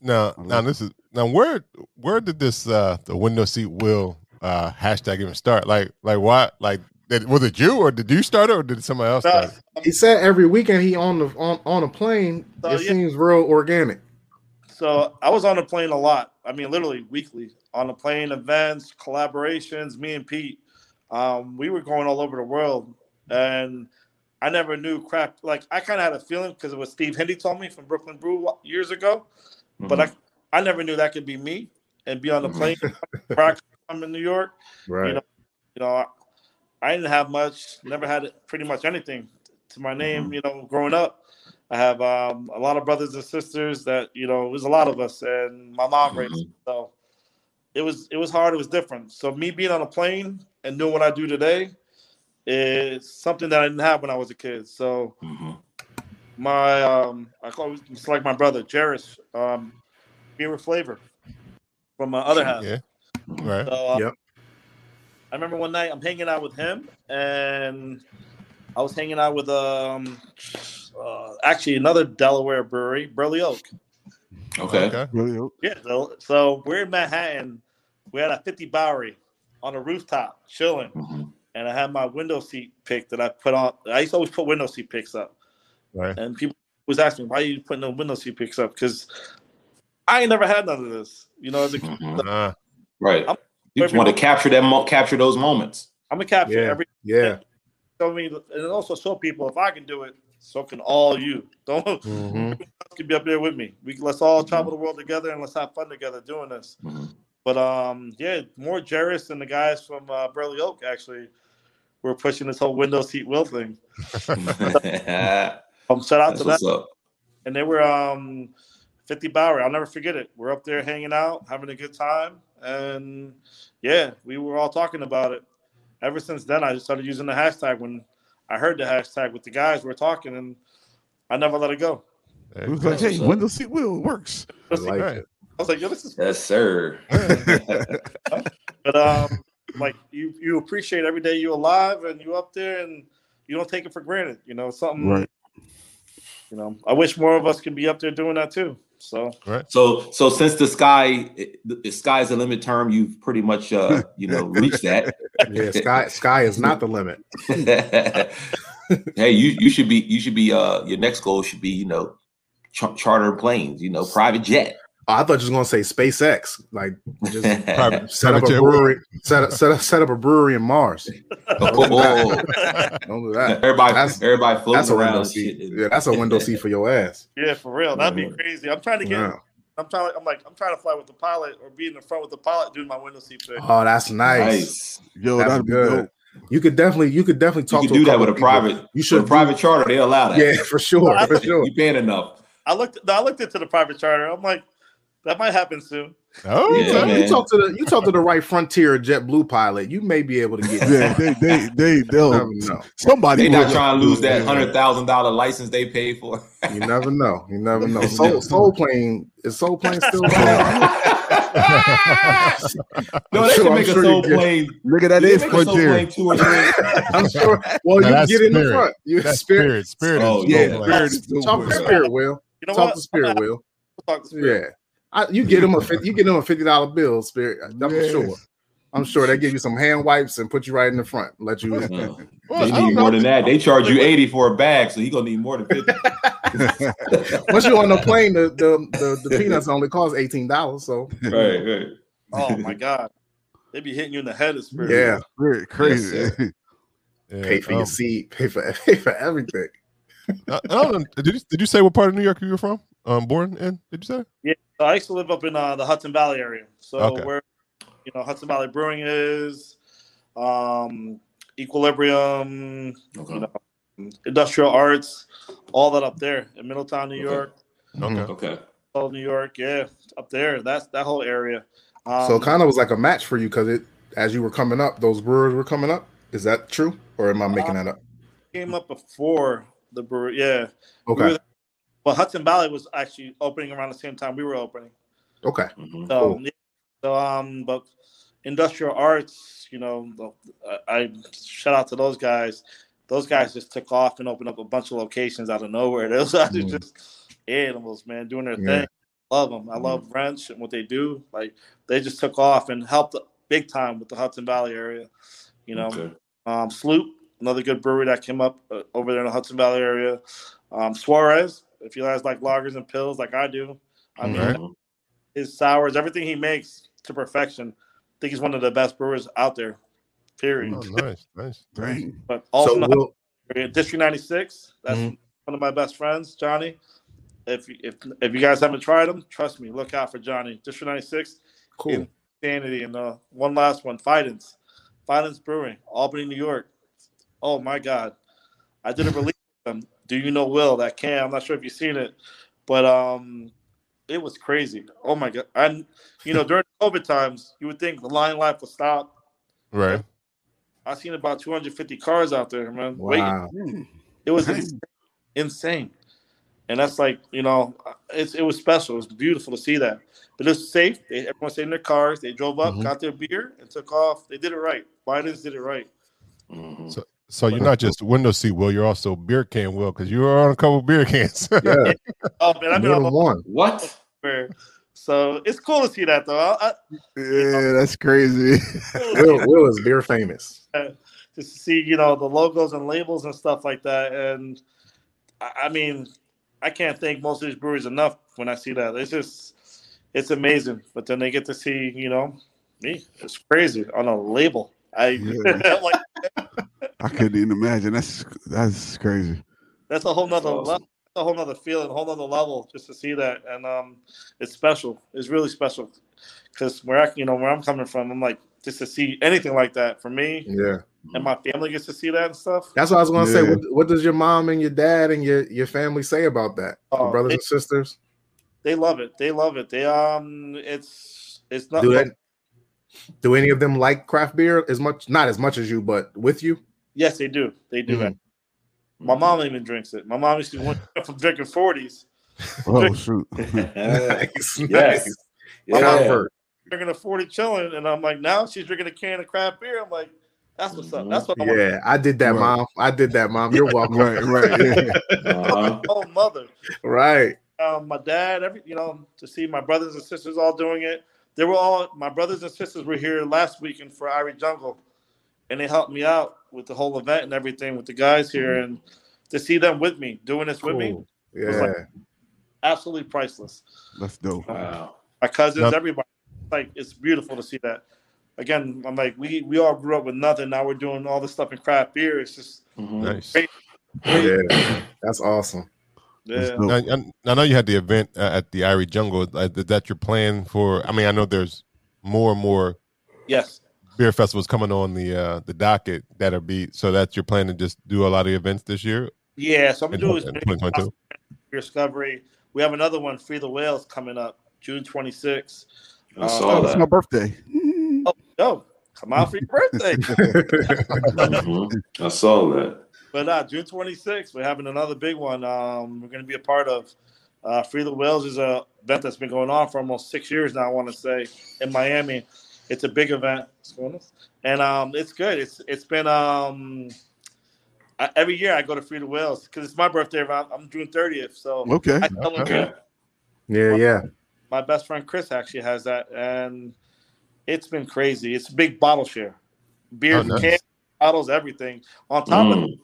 Now, I now this is now where where did this uh the window seat will uh hashtag even start? Like like why like did, was it you or did you start it or did somebody else start it? He said every weekend he on the on, on a plane. So, it yeah. seems real organic. So I was on a plane a lot. I mean, literally weekly on the plane, events, collaborations. Me and Pete, um, we were going all over the world, and I never knew crap. Like I kind of had a feeling because it was Steve Hindy told me from Brooklyn Brew years ago, but Mhm. I I never knew that could be me and be on the plane. I'm in New York. Right. know, You know, I, I didn't have much. Never had pretty much anything to my name. You know, growing up. I have um, a lot of brothers and sisters that you know. It was a lot of us, and my mom raised. So it was it was hard. It was different. So me being on a plane and doing what I do today is something that I didn't have when I was a kid. So Mhm. my um, I call it, it's like my brother Jairus, um, beer flavor from my other half. Yeah. Right. So, uh, Yep. I remember one night I'm hanging out with him, and I was hanging out with um, uh, actually another Delaware brewery, Burley Oak. Okay. Okay. Really? hope- Yeah, so, so we're in Manhattan. We had a 50 Bowery on a rooftop chilling, Mhm. And I had my window seat pick that I put on. I used to always put window seat picks up, Right. and people was asking me why are you putting the window seat picks up because I ain't never had none of this. You know, as a kid, Mhm. Uh, Right. I'm- You just want to capture them, mo- capture those moments. I'm gonna capture Yeah. every Yeah. show me and also show people if I can do it, so can all you. Don't mhm. can be up there with me. We let's all travel the world together and let's have fun together doing this. Mhm. But um, yeah, more Jairus and the guys from uh, Burley Oak actually were pushing this whole window seat will thing. That's Um, shout out to that. And they were um, 50 Bowery. I'll never forget it. We're up there hanging out, having a good time, and yeah, we were all talking about it. Ever since then, I just started using the hashtag when I heard the hashtag with the guys. We were talking, and I never let it go. There It was like, hey, what's up. window seat wheel it works. I like Right. I was like, yo, this is Yes, sir. But um, like you, you appreciate every day you're alive and you up there, and you don't take it for granted. You know, something. Right. You know, I wish more of us could be up there doing that too. So so, so since the sky, the, the sky's the limit term, you've pretty much, uh, you know, reached that. Yeah. Sky sky is not the limit. hey, you you should be you should be uh your next goal should be you know ch- charter planes, you know, private jet. Oh, I thought you was gonna say SpaceX. Like just Private- set up a brewery. Set up set up set up a brewery in Mars. Oh, Don't do that. everybody, That's- everybody floating That's a around. window seat. shit. Yeah, that's a window seat for your ass. yeah, for real, that'd be crazy. I'm trying to get Yeah. I'm trying. I'm like, I'm trying to fly with the pilot or be in the front with the pilot doing my window seat pick. Oh, that's nice. Nice. Yo, That's that'd be good. dope. You could definitely, you could definitely You talk can to do that with a people. private. You You should should private charter. They allow that. Yeah, for sure, I for think sure. You paying enough. I looked. No, I looked into the private charter. I'm like, that might happen soon. Oh, Yeah, So man. you talk to the you talk to the right Frontier JetBlue pilot, you may be able to get. Yeah, they they they they'll never know. somebody They not trying to lose that hundred thousand dollar license they paid for. You never know. You never know. Soul, Soul Plane is Soul Plane still around? no, they sure- should I'm make a sure you soul get- plane. Look at that They is make a soul frontier. plane two or three. I'm sure. Well, Now you that's get in the front. You That's spirit. spirit. Spirit. Oh, is Yeah, yeah. Spirit talk, is still talk to. Spirit, Will. You know Talk what? to Spirit, I'm Will. Talk to Spirit. Yeah, I, you get them a 50, you get them a fifty dollar bill, Spirit. That's Yes. for sure. I'm sure they give you some hand wipes and put you right in the front. Let you. Mm. Well, They I don't need more than that. They charge you eighty for a bag, so he gonna need more than fifty. Once you're on the plane, the the, the, the peanuts only cost eighteen dollars. So right, right. Oh my god, they be hitting you in the head of Spirit. yeah, Spirit crazy. Yes, Yeah, pay for um, your seat, pay for pay for everything. I, I don't. Did you, did you say what part of New York you were from? Um, born in? Did you say? So I used to live up in uh, the Hudson Valley area. So Okay. where you know Hudson Valley Brewing is, um, Equilibrium, Okay. you know, Industrial Arts, all that up there in Middletown, New Okay. York, Okay. Okay. all New York, yeah, up there. That's that whole area. Um, so it kind of was like a match for you because it as you were coming up, those brewers were coming up. Is that true, or am I making that up? came up before the brewery, yeah. Okay, were- Well, Hudson Valley was actually opening around the same time we were opening. okay, Mhm. So, Cool. yeah. so um, but industrial arts, you know, I, I shout out to those guys. Those guys just took off and opened up a bunch of locations out of nowhere. Those guys are Mm. just animals, man, doing their Yeah. thing. Love them. I love Wrench and what they do. Like they just took off and helped big time with the Hudson Valley area. You know, Okay. um, Sloop, another good brewery that came up uh, over there in the Hudson Valley area. Um, Suarez, if you guys like lagers and pills like I do, I mean, Right. His sours, everything he makes to perfection. I think he's one of the best brewers out there. Period. Oh, nice, nice. Dang. But also so in the Will, area, District 96, that's Mhm. one of my best friends, Johnny. If if if you guys haven't tried them, trust me, look out for Johnny. District 96, cool. Insanity, and uh, one last one, Fidens. Fidens Brewing, Albany, New York. Oh my God. I did a release with them. Do you know Will that can? I'm not sure if you've seen it, but um it was crazy. Oh my god. And you know, during COVID times, you would think the line life would stop. Right. I seen about 250 cars out there, man. Waiting. Wow. It was Dang. insane. And that's like, you know, it's it was special. It was beautiful to see that. But it's safe. They, everyone stayed in their cars. They drove up, Mhm. got their beer, and took off. They did it right. Fidens did it right. Mhm. So you're not just window seat Will, you're also beer can Will because you were on a couple beer cans. Yeah, Oh man, I've been on one. What? So it's cool to see that though. I, I, Yeah, that's crazy. Will, Will is beer famous. Uh, just to see, you know, the logos and labels and stuff like that. And I, I mean, I can't thank most of these breweries enough when I see that. It's just, it's amazing. But then they get to see, you know, me. It's crazy on a label. I Yeah. like I couldn't even imagine. That's that's crazy. that's a whole That's nother awesome. level. A whole nother feeling, a whole nother level, just to see that, and um, it's special. It's really special, because where I, you know, where I'm coming from, I'm like, just to see anything like that for me, Yeah, and my family gets to see that and stuff. that's what I was going to say. What, what does your mom and your dad and your your family say about that? Your Oh, brothers they- and sisters. They love it. They love it. They um, it's it's not. Do that? Do any of them like craft beer as much? Not as much as you, but with you. Yes, they do. They do. Mhm. My mom even drinks it. My mom used to went from drinking forties, Oh shoot. nice, yes. nice. Yeah. Convert. drinking a forty chilling, and I'm like, now she's drinking a can of craft beer. I'm like, that's what's up. That's what I want. Yeah, I did that, Right. mom. I did that, mom. You're welcome. right, right. Yeah. Uh-huh. Oh, mother. right. Um, my dad, every you know, to see my brothers and sisters all doing it. They were all my brothers and sisters were here last weekend for Irie Jungle, and they helped me out with the whole event and everything with the guys here, and to see them with me doing this with me, Cool. was Yeah. like- absolutely priceless. That's dope. Wow. my cousins, Yep. everybody. Like it's beautiful to see that. Again, I'm like we we all grew up with nothing. Now we're doing all this stuff in craft beer. It's just Mhm. nice. Great. yeah. That's awesome. Yeah. Now, I, I know you had the event uh, at the Irie Jungle. Uh, Is that your plan for? I mean, I know there's more and more Yes. beer festivals coming on the uh, the docket that'll be. So that's your plan to just do a lot of events this year Yeah. So I'm gonna do in is 2022. Discovery. We have another one, Free the Whales, coming up June 26th. I saw Oh, it's my birthday. Oh, yo, come out for your birthday. Mhm. I saw that. But uh, June 26th, we're having another big one. Um, we're going to be a part of. Uh, Free the Whales is a event that's been going on for almost six years now. I want to say in Miami, it's a big event, and um, it's good. It's it's been um, I, every year I go to Free the Whales because it's my birthday. I'm, I'm June 30th, so Okay. I celebrate. Okay. yeah, yeah. My best friend Chris actually has that, and it's been crazy. It's a big bottle share, beer, Oh, nice. cans, bottles, everything. On top of Mm.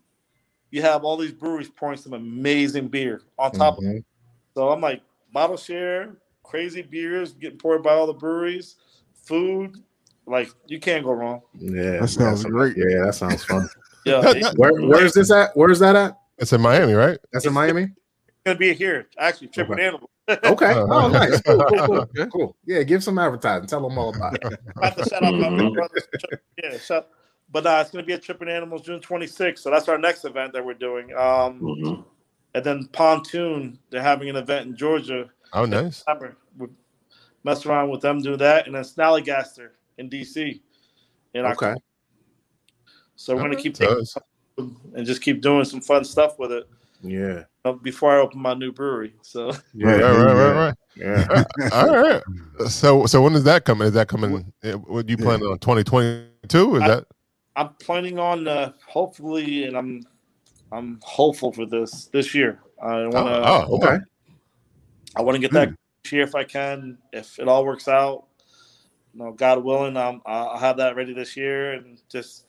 You have all these breweries pouring some amazing beer on top of it. So I'm like, bottle share, crazy beers getting poured by all the breweries, food, like you can't go wrong. Yeah, That sounds that's- great. Yeah, that sounds fun. Yeah, Where, where's this at? Where's that at? It's in Miami, right? That's in Miami. It's gonna be here. Actually, tripping Okay. animal. Okay. Uh, Oh, nice. Cool, cool, cool. cool. Yeah, give some advertising. Tell them all about it. I have to shout out my big brothers. Yeah, shout. But uh, it's gonna be at Tripping Animals June 26th. So that's our next event that we're doing. Um, Mhm. and then Pontoon, they're having an event in Georgia. Oh, nice. December. We mess around with them, do that, and then Snallygaster in DC. In Okay. October. So we're gonna keep taking and just keep doing some fun stuff with it Yeah. uh, before I open my new brewery. So Yeah. Right, right, right, right. Yeah. All right. So, so when is that coming? Is that coming? eh, What you planning on? Twenty twenty two? Is I- that? I'm planning on uh, hopefully, and I'm I'm hopeful for this this year. I want to Oh, oh, Okay. I want to get that this year if I can. If it all works out, you know, God willing, um, I'll have that ready this year, and just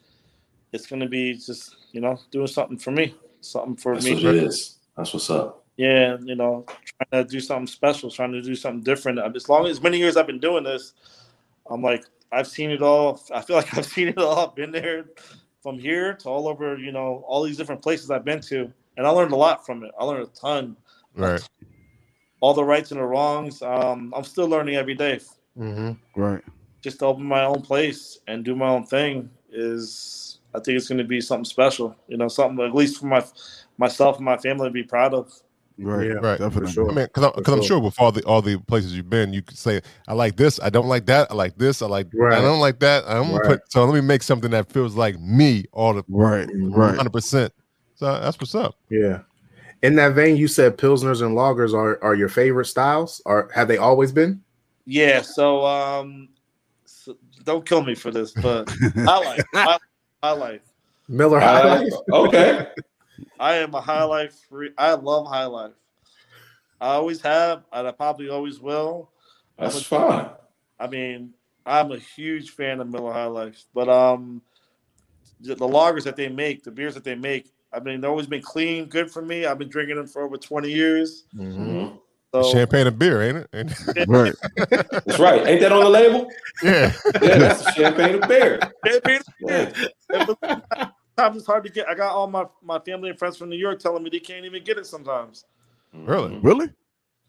it's going to be just you know doing something for me, something for That's me. what it is. That's what's up. Yeah, you know, trying to do something special, trying to do something different. As long as many years I've been doing this, I'm like I've seen it all. I feel like I've seen it all. I've been there from here to all over. You know, all these different places I've been to, and I learned a lot from it. I learned a ton. Right. All the rights and the wrongs. Um, I'm still learning every day. Mm-hmm. Right. Just to open my own place and do my own thing is, I think it's going to be something special. You know, something at least for my myself and my family to be proud of. Right. Yeah, Right. Definitely. For sure. I mean, because I'm, 'cause I'm sure. sure with all the all the places you've been, you could say, "I like this. I don't like that. I like this. I like. Right. I don't like that. I'm gonna Right. put. So let me make something that feels like me all the Right. Right. hundred percent. So that's what's up. Yeah. In that vein, you said pilsners and lagers are, are your favorite styles, or have they always been? Yeah. So, um, so don't kill me for this, but I like high, high life. Miller High Uh, Life? okay. I am a high life free. I love high life. I always have, and I probably always will. That's fine. I mean, I'm a huge fan of Miller High Life, but um, the, the lagers that they make, the beers that they make, I mean, they've always been clean, good for me. I've been drinking them for over 20 years. Mhm. So Champagne and beer, ain't it? Ain't it? Right. That's right. Ain't that on the label? yeah. Yeah, that's the champagne and beer. Champagne- Yeah. Sometimes it's hard to get. I got all my, my family and friends from New York telling me they can't even get it sometimes. Really? Really?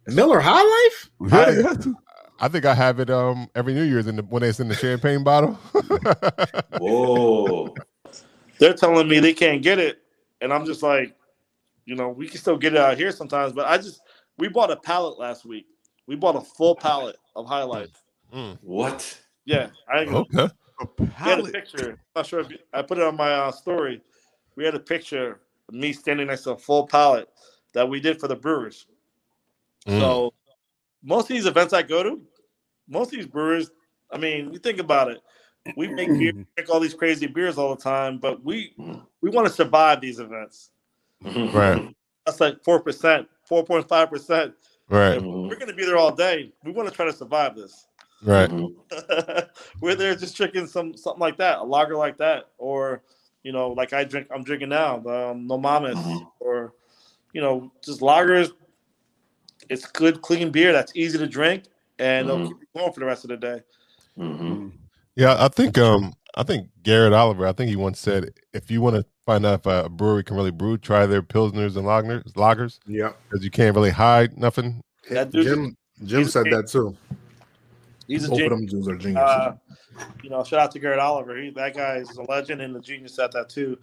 Miller High Life? Yeah, you. I think I have it um every New Year's in the when it's in the champagne bottle. Whoa. They're telling me they can't get it, and I'm just like, you know, we can still get it out here sometimes. But I just we bought a pallet last week. We bought a full pallet of High Life. What? Yeah, I ain't okay. A We had a picture. I'm not sure if you, I put it on my uh, story. We had a picture of me standing next to a full pallet that we did for the brewers. Mm. So most of these events I go to, most of these brewers, I mean, you think about it. We make beer, drink all these crazy beers all the time, but we we want to survive these events. Right. That's like four percent, four point five percent. Right. We're gonna be there all day. We want to try to survive this. Right. we're there just drinking some something like that, a lager like that, or you know, like I drink, I'm drinking now, the um, No Mamas, Mhm. or you know, just lagers. It's good, clean beer that's easy to drink, and it'll Mhm. keep you going for the rest of the day. Mhm. Yeah, I think um I think Garrett Oliver, I think he once said if you want to find out if a brewery can really brew, try their pilsners and lagers, lagers, Yeah. because you can't really hide nothing. That dude- Jim Jim said that too. He's a Both of genius. them dudes are geniuses. Uh, you know, shout out to Garrett Oliver. He, that guy is a legend and a genius at that too.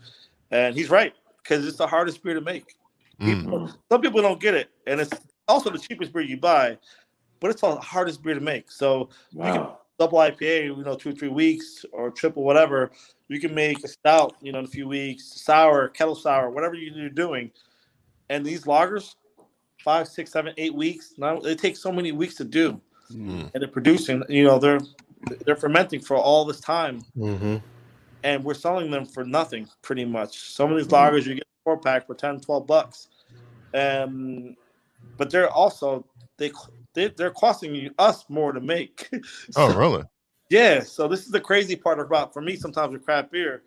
And he's right because it's the hardest beer to make. Mm. People, some people don't get it, and it's also the cheapest beer you buy, but it's the hardest beer to make. So Wow. You can double IPA, you know, two or three weeks, or triple whatever, you can make a stout, you know, in a few weeks, sour, kettle sour, whatever you're doing. And these lagers, five, six, seven, eight weeks. Now they take so many weeks to do, Mm. and they're producing. You know, they're they're fermenting for all this time, Mm-hmm. and we're selling them for nothing, pretty much. Some of these Mhm. lagers you get a four pack for 10, 12 bucks, um, but they're also they they they're costing you us more to make. Oh, really? yeah, so this is the crazy part about for me sometimes with craft beer.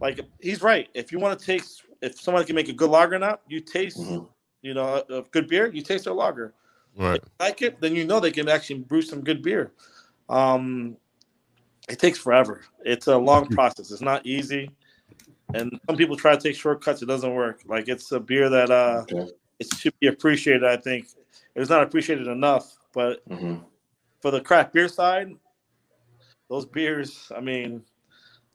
Like he's right. If you want to taste, if someone can make a good lager now, you taste, Mhm. you know, a, a good beer, you taste their lager. Right. Like it, then you know they can actually brew some good beer. Um, it takes forever. It's a long process. It's not easy, and some people try to take shortcuts. It doesn't work. Like it's a beer that uh, Okay. it should be appreciated. I think it's not appreciated enough, but hmm for the craft beer side, those beers, I mean,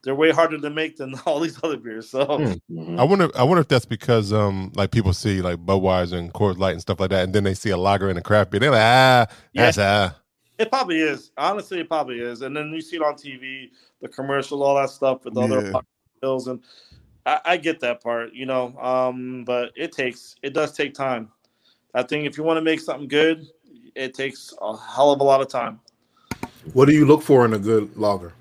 they're way harder to make than all these other beers. So Hmm. hmm I wonder. I wonder if that's because um like people see like Budweiser and Coors Light and stuff like that, and then they see a lager and a craft beer. They're like, ah, that's ah. it probably is. Honestly, it probably is. And then you see it on TV, the commercials, all that stuff with the other Yeah. pills, and I, I get that part, you know. Um, but it takes, it does take time. I think if you want to make something good, it takes a hell of a lot of time. What do you look for in a good lager?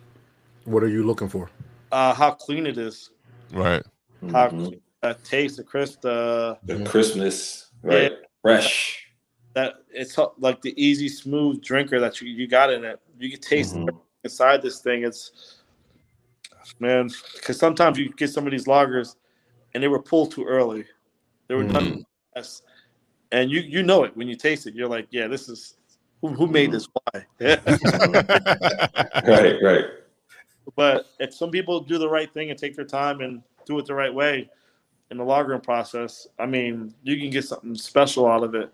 What are you looking for? Uh, how clean it is, Right. how Mhm. uh, taste, the crisp, the The crispness, right? Fresh. that it's like the easy, smooth drinker that you, you got in it. You can taste Mhm. inside this thing. It's man, because sometimes you get some of these lagers and they were pulled too early. They were done, Mhm. yes. and you you know it when you taste it. You're like, yeah, this is who, who made this? Why? Right, right. But if some people do the right thing and take their time and do it the right way in the lagering process, I mean, you can get something special out of it.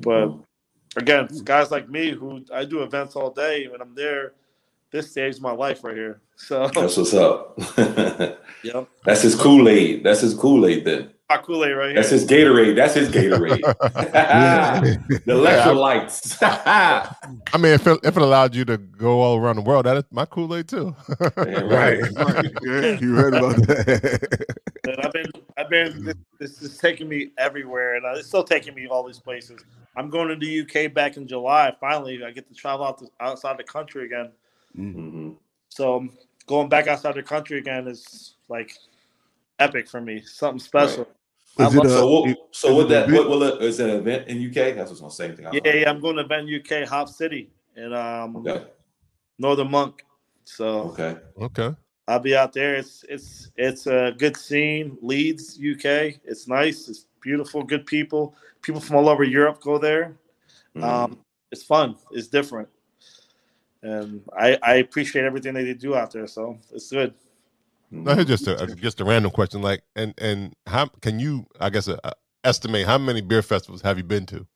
But again, guys like me who I do events all day when I'm there, this saves my life right here. So That's what's up. yeah, That's his Kool Aid. That's his Kool Aid. Then hot Kool Aid right here. that's his Gatorade. That's his Gatorade. the electrolytes. I mean, if it, if it allowed you to go all around the world, that is my Kool Aid too. right. Yeah, you heard about that. And I've been, I've been. This, this is taking me everywhere, and it's still taking me all these places. I'm going to the UK back in July. Finally, I get to travel out to, outside the country again. Mhm. So going back outside the country again is like epic for me. Something special. I Is it a- So what? So is what that? What will it? Is it an event in UK? That's what's gonna say anything. yeah, yeah, I'm going to event UK Hop City in um, Okay. Northern Monk. So Okay. okay. I'll be out there. It's it's it's a good scene. Leeds, UK. It's nice. It's beautiful. Good people. People from all over Europe go there. Mhm. Um, it's fun. It's different, and I I appreciate everything that they do out there. So it's good. No, here's just a just a random question. Like, and and how can you? I guess uh, uh, estimate how many beer festivals have you been to?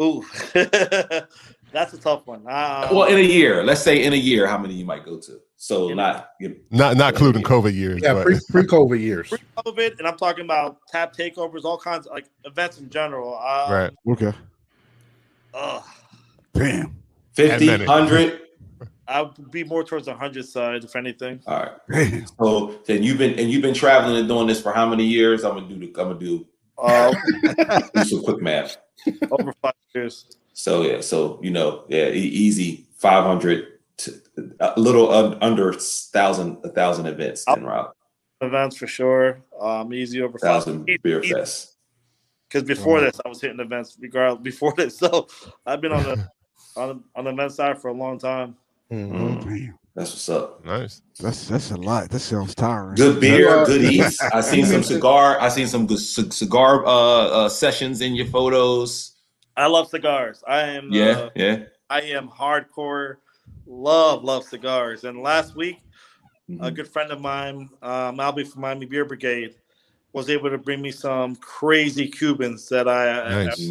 Ooh, that's a tough one. Um, well, in a year, let's say in a year, how many you might go to? So Yeah. not you Not not including COVID years. Yeah, pre pre COVID years. pre-COVID, and I'm talking about tap takeovers, all kinds of like events in general. Um, right. Okay. ugh, Damn. 50, 100. I would be more towards the hundred side, if anything. All right. Damn. So then you've been and you've been traveling and doing this for how many years? I'm gonna do the, I'm gonna do, Uh, do some quick math. over five years. So yeah, so you know, yeah, easy 500 a little un, under thousand a thousand events then Rob. Events for sure. Um, easy over five. Thousand beer fest. Because before this, I was hitting events regardless. Before this, so I've been on the on the, on the event side for a long time. Mhm. Mm, Damn. that's what's up. Nice. That's that's a lot. That sounds tiring. Good beer, Uh, good eats. I seen some cigar. I seen some good c- cigar uh, uh, sessions in your photos. I love cigars. I am Yeah, uh, yeah. I am hardcore. Love love cigars. And last week, a good friend of mine, um, Albie from Miami Beer Brigade, was able to bring me some crazy Cubans that I, Nice.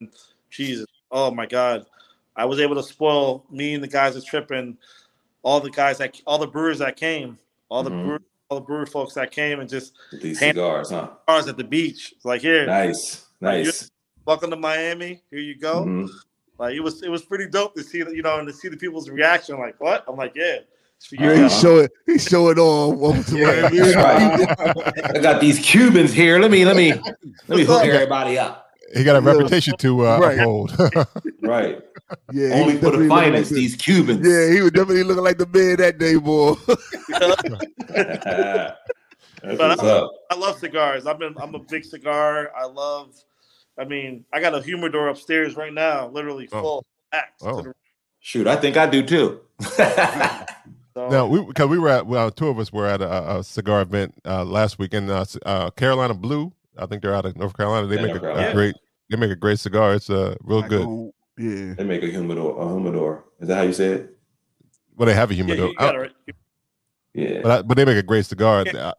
I Jesus, oh my God, I was able to spoil me and the guys that tripping, all the guys that all the brewers that came, all the Mhm. brewer, all the brewer folks that came and just These Hand- cigars, huh? cars at the beach. It's like here, Nice, nice. welcome to Miami. Here you go. Mhm. Like it was, it was pretty dope to see that, you know, and to see the people's reaction. Like, what? I'm like, yeah, it's for you. Yeah, Uh-huh. he's showing he's showing all over to Miami. Right. I got these Cubans here. Let me let me let me hook everybody up. He got a Yeah. reputation to uh, Right. uphold. Right. Yeah, he Only was for the definitely looking like finest, the- these Cubans. Yeah, he was definitely looking like the man that day, boy. But I- I love cigars. I've been, I'm a big cigar. I love. I mean, I got a humidor upstairs right now, literally Oh. full. packed to Oh. the- Shoot, I think I do too. so- No, we because we were at well, two of us were at a, a cigar event uh, last week in uh, uh, Carolina Blue. I think they're out of North Carolina. They Yeah, make North a, a great they make a great cigar. It's uh, real Like, good. um, Yeah. they make a humidor. A humidor. Is that how you say it? Well, they have a yeah, humidor, you got right. Yeah. but I, but they make a great cigar. Yeah. uh,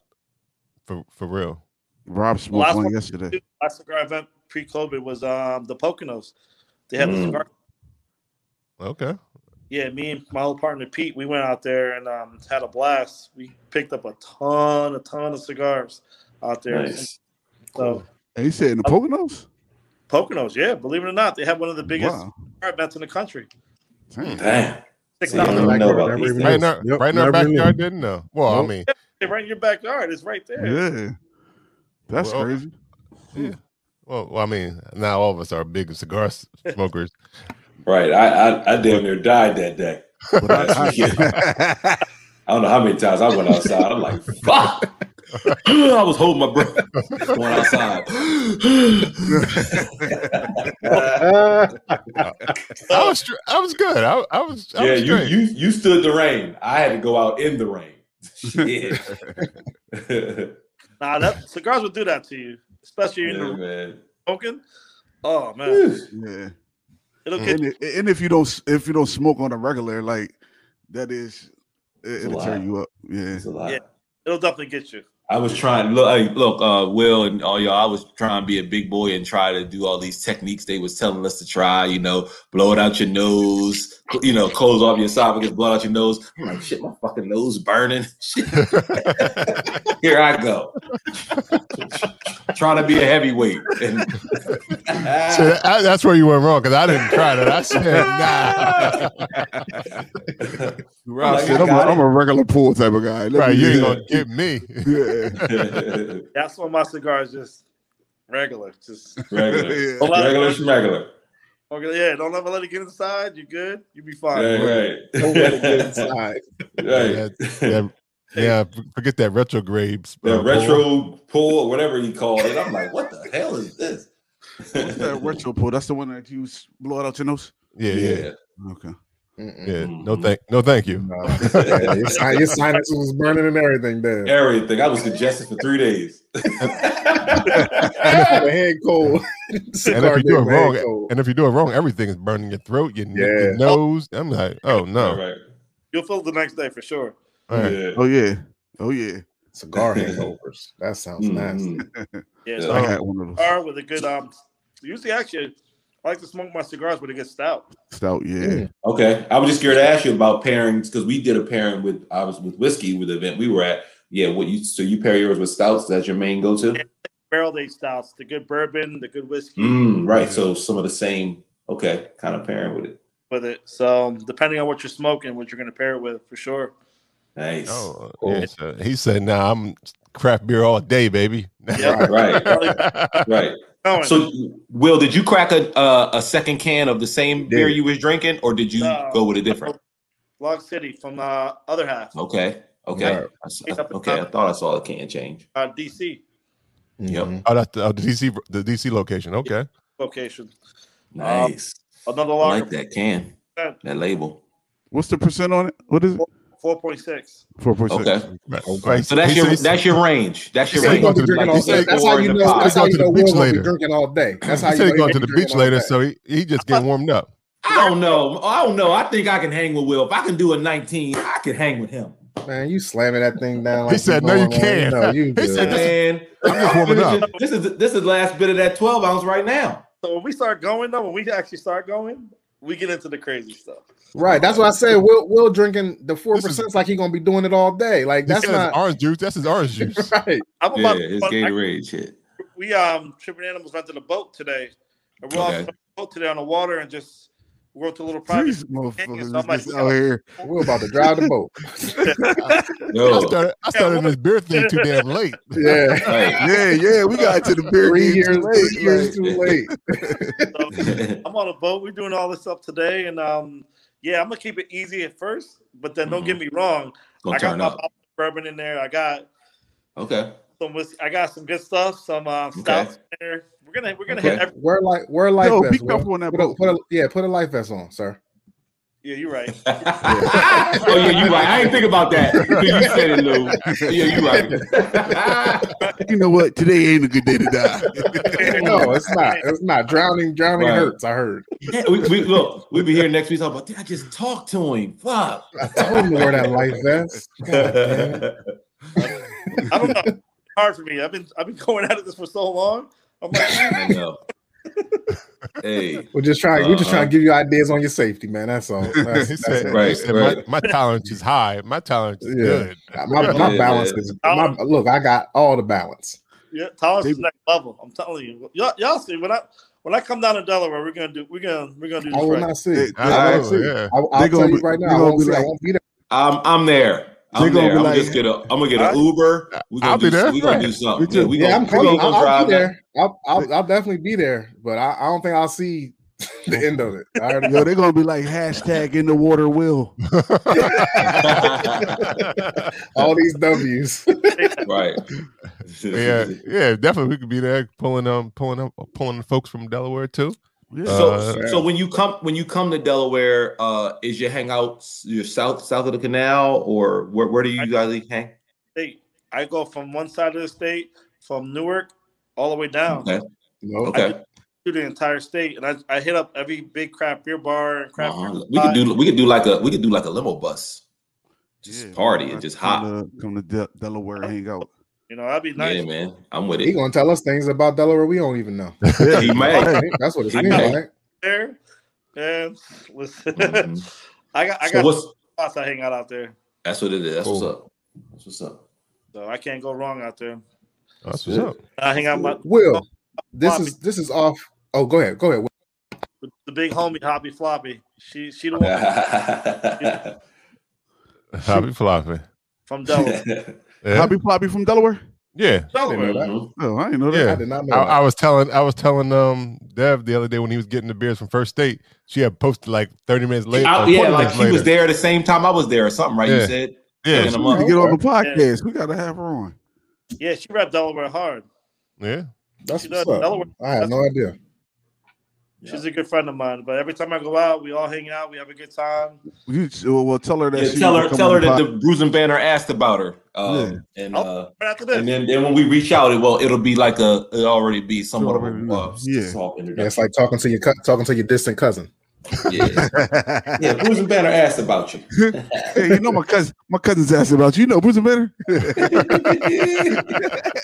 For for real. Rob smoked Last one one- yesterday. Last cigar event pre-COVID was um the Poconos. They had the Mm. cigar. Okay. Yeah, me and my old partner Pete, we went out there and um, had a blast. We picked up a ton, a ton of cigars out there. Nice. So And he said in the uh, Poconos? Poconos, yeah, believe it or not, they have one of the biggest Wow. cigar events in the country. Damn. Damn. Six See, I don't know about Never these even Right in our, Yep, right in our never knew. backyard, didn't know. Well, Nope. I mean, right in your backyard. It's right there. Yeah. That's Well, crazy. well, well, I mean, now all of us are big cigar smokers. Right. I, I I damn near died that day. But I, I don't know how many times I went outside. I'm like, fuck. I was holding my breath going outside. I was I was good. I, I was I yeah, was you, straight. you you stood the rain. I had to go out in the rain. Shit. Nah, that cigars will do that to you, especially in yeah, the smoking. Oh man, yeah. it'll And, i- and if you don't if you don't smoke on a regular, like that is it, a it'll tear you up. Yeah. It's a lot. Yeah. it'll definitely get you. I was trying look hey, look, uh Will and all y'all, I was trying to be a big boy and try to do all these techniques they was telling us to try, you know, blow it out your nose, you know, close off your esophagus, blow it out your nose. I'm like, shit, my fucking nose burning. Here I go. trying to be a heavyweight. And So that- that's where you went wrong because I didn't try that. I said, nah. Rob Like, said, I I'm a, got I'm a regular pool type of guy. Let right, you ain't gonna get me. Yeah. That's why my cigar is just regular. Just regular. Yeah. Regular schmegular. okay, yeah. Don't ever let it get inside. You're good? You'll be fine. Right, right. Don't let it get inside. right. Yeah, yeah, forget that retrograde. the uh, retro pull or whatever he called it. I'm like, what the hell is this? What's that retro pool? That's the one that you blow it out your nose? Yeah, yeah, Okay. Mm-mm. yeah. No thank, no thank you. No. Yeah, your, sin- your sinuses was burning and everything there. Everything. I was congested for three days. the head cold. And if you do it gave my head wrong, cold. and if you do it wrong, everything is burning your throat, your, your nose. I'm like, oh no. All right. You'll feel the next day for sure. All right. Yeah. Oh yeah. Oh yeah. Cigar hangovers. That sounds nasty. Mhm. Yeah. Yeah. So I had one of those. cigar with a good um. Usually, actually, I like to smoke my cigars with it gets stout. Stout, yeah. Mm. Okay. I was just scared to ask you about pairings because we did a pairing with I was with whiskey with the event we were at. Yeah, what you so you pair yours with stouts? That's your main go-to? Barrel aged stouts, the good bourbon, the good whiskey Mm, right. So some of the same, okay, kind of pairing with it. with it. So depending on what you're smoking, what you're going to pair it with, for sure. Nice. Oh, Cool. yeah, so he said, "Nah, I'm craft beer all day, baby." Yeah. Right. Right. Going. So, Will, did you crack a uh, a second can of the same beer you was drinking, or did you No. go with a different? Log City from the other half, Okay, okay, Right. I s- okay. I thought I saw a can change. uh, DC Yep. Mhm. oh, that's the, oh, the DC, the DC location. Okay. location. Nice. Another I like that can, that label. What's the percent on it? What is it? Four point six. Four point six. Okay, Right. Okay. So that's he your said he's- that's your range. That's your He said He's range. gonna be the- drinking like all day. said, That's how you know. That's how you know to the beach Will's gonna be drinking all day. That's how he you said know he's going to the beach later, so he, he just getting warmed up. I don't know. I don't know. I think I can hang with Will. If I can do a 19, I can hang with him. Man, you slamming that thing down. He said, "No, you can't." No, you He good. said, Man, I'm just warming up. This is this is the last bit of that 12 ounce right now. So when we start going though, when we actually start going, we get into the crazy stuff. Right. That's what I said. Will Will drinking the four This is- percent like he gonna be doing it all day. Like That's that's not orange juice. That's his orange juice. right. I'm Yeah, about it's to, Gatorade shit. we um tripping animals rented the boat today. And we're Okay. on the boat today on the water and just we went to a little private. These motherfuckers I'm like, out here. We're about to drive the boat. no. I started, I started in this beer thing too damn late. Yeah. right. Yeah, yeah, we got to the beer Three game years, too late, three years like- too late. So, I'm on a boat. We're doing all this stuff today, and um, yeah, I'm gonna keep it easy at first, but then don't get me wrong. Gonna I got my up. bourbon in there. I got Okay. some whiskey. I got some good stuff. Some uh, stouts in there. We're gonna we're gonna hit. Okay. Every, Wear like wear life Yo, vest. be careful on that Put a, boat. put a, yeah, put a life vest on, sir. Yeah, you're right. oh yeah, you're right. I didn't think about that. You said it, Lou. Yeah, you're right. You know what? Today ain't a good day to die. No, it's not. It's not. Drowning, drowning Right. hurts. I heard. Yeah, we, we look. We'll be here next week talking about. Did I just talk to him? Fuck. I told him to wear that life vest. God damn it. I don't know. It's hard for me. I've been I've been going at this for so long. I'm like, I know. Hey, We're just trying. We're just Uh-huh. trying to give you ideas on your safety, man. That's all. That's, he that's said, it. Right, he said right. My, my tolerance is high. My tolerance is Yeah. good. My, my Yeah, balance yeah. is. My, look, I got all the balance. yeah, tolerance is next level. I'm telling you. Y'all, y'all see when I when I come down to Delaware, we're gonna do we're gonna we're gonna do I this will right. not see. Hey, I will oh, see. yeah. I, I'll tell gonna you right now. I won't be see. I won't be there. I'm I'm there. They I'm gonna be I'm like- just gonna I'm gonna get an Uber. We gonna I'll be do there. we gonna do something. Me too. Yeah, we Yeah, gonna, I'm we coming. gonna I'll, go I'll be there. I'll, I'll, I'll definitely be there, but I, I don't think I'll see the end of it. Yo, they're gonna be like hashtag in the water will. all these W's. right. yeah, yeah, definitely. We could be there pulling um pulling up pulling folks from Delaware too. Yeah. So, Uh, so when you come when you come to Delaware, uh, is your hangout your south south of the canal, or where, where do you guys hang? state. I go from one side of the state, from Newark, all the way down Okay, No, okay. through the entire state, and I, I hit up every big craft beer bar and craft Uh-huh. beer. We could do we could do like a we could do like a limo bus, just Yeah. party and just hop. Come to, come to De- Delaware, hang out. You know, that'd be nice. Yeah, man, I'm with it. he it. gonna tell us things about Delaware we don't even know. Yeah, he may. That's what it He seems like. There, and listen, Mhm. I got I So got what's spots I hang out out there, that's what it is. That's what's up. That's what's up. so I can't go wrong out there. That's what's up. I hang out with my Will, this Floppy. is this is off. Oh, go ahead. Go ahead. Will. the big homie Hoppy Floppy. She she the one Happy floppy. from Delaware. Yeah, Hoppy Floppy from Delaware. yeah. I didn't know that. Mhm. Oh, I didn't know that. Yeah. I did not know. I, that. I was telling I was telling um Dev the other day when he was getting the beers from First State. She had posted like thirty minutes later. I- yeah, like minutes she was later. there the same time I was there, or something, right? You said, Yeah, she- them We up. need to get on the podcast. We gotta have her on. yeah, she rep Delaware hard. yeah. That's She what's up. Delaware- I had no idea. She's a good friend of mine. But every time I go out, we all hang out. We have a good time. You well, well tell her that. yeah, she tell her, tell on her that the the Bruising Banter asked about her, um, and Oh. uh, Right after this, and then, then when we reach out, it well, it'll be like a, it'll already be somewhat of a Already uh. Yeah. soft Yeah, it's like talking to your talking to your distant cousin. Yeah, podcast. yeah. Bruising Banter asked about you. hey, you know my cousin. My cousin's asking about you. You know Bruce Banner.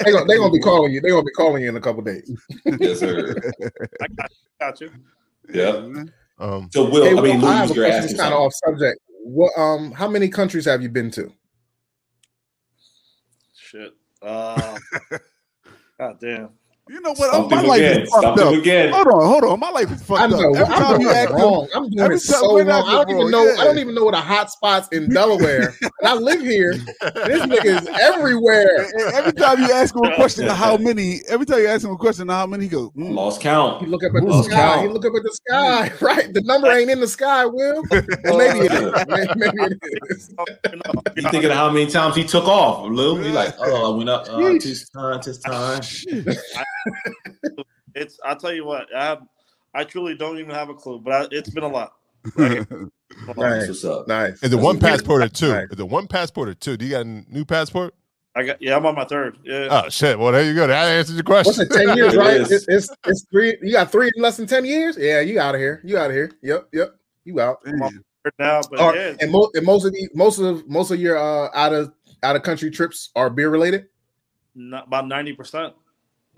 They gonna they gonna be calling you. They gonna be calling you in a couple days. yes, sir. I got, got you. Yeah. Um, So, Will, Hey, I mean, Lou, I have a question. It's kind of off subject. What um how many countries have you been to? Shit. Uh, God damn. You know what? Stump my him life again. is fucked Stump him up. again. Hold on, hold on. My life is fucked I know. up. Every I'm time you it ask them, wrong. I'm doing it so wrong. not I don't wrong, even know. yeah. I don't even know what the hot spots in Delaware. and I live here. This nigga is everywhere. and- and every time you ask him a question of how many, every time you ask him a question of how many, he goes, mm. Lost count. He look up at the Lost sky. count. He look up at the sky. Right. The number ain't in the sky, Will. Well, maybe it is. Maybe, maybe it is. You know, thinking of how many times he took off, Lou? He like, oh, I went up uh, Yeesh. this time, this time. Shit. it's. I'll tell you what. I have, I truly don't even have a clue, but I, it's been a lot. Like, That's Nice. what's up. Nice. is it one passport or two? Right. Is it one passport or two? Do you got a new passport? I got. Yeah, I'm on my third. Yeah. Oh shit! Well, there you go. That answers your question. What's it? Ten years, right? is. It's, it's it's three. You got three in less than ten years. Yeah, you out of here. You out of here. Yep, yep. You out. Damn. now, but Are- yeah, and, mo- and most of the most of most of your uh, out of out of country trips are beer related. not, about ninety percent.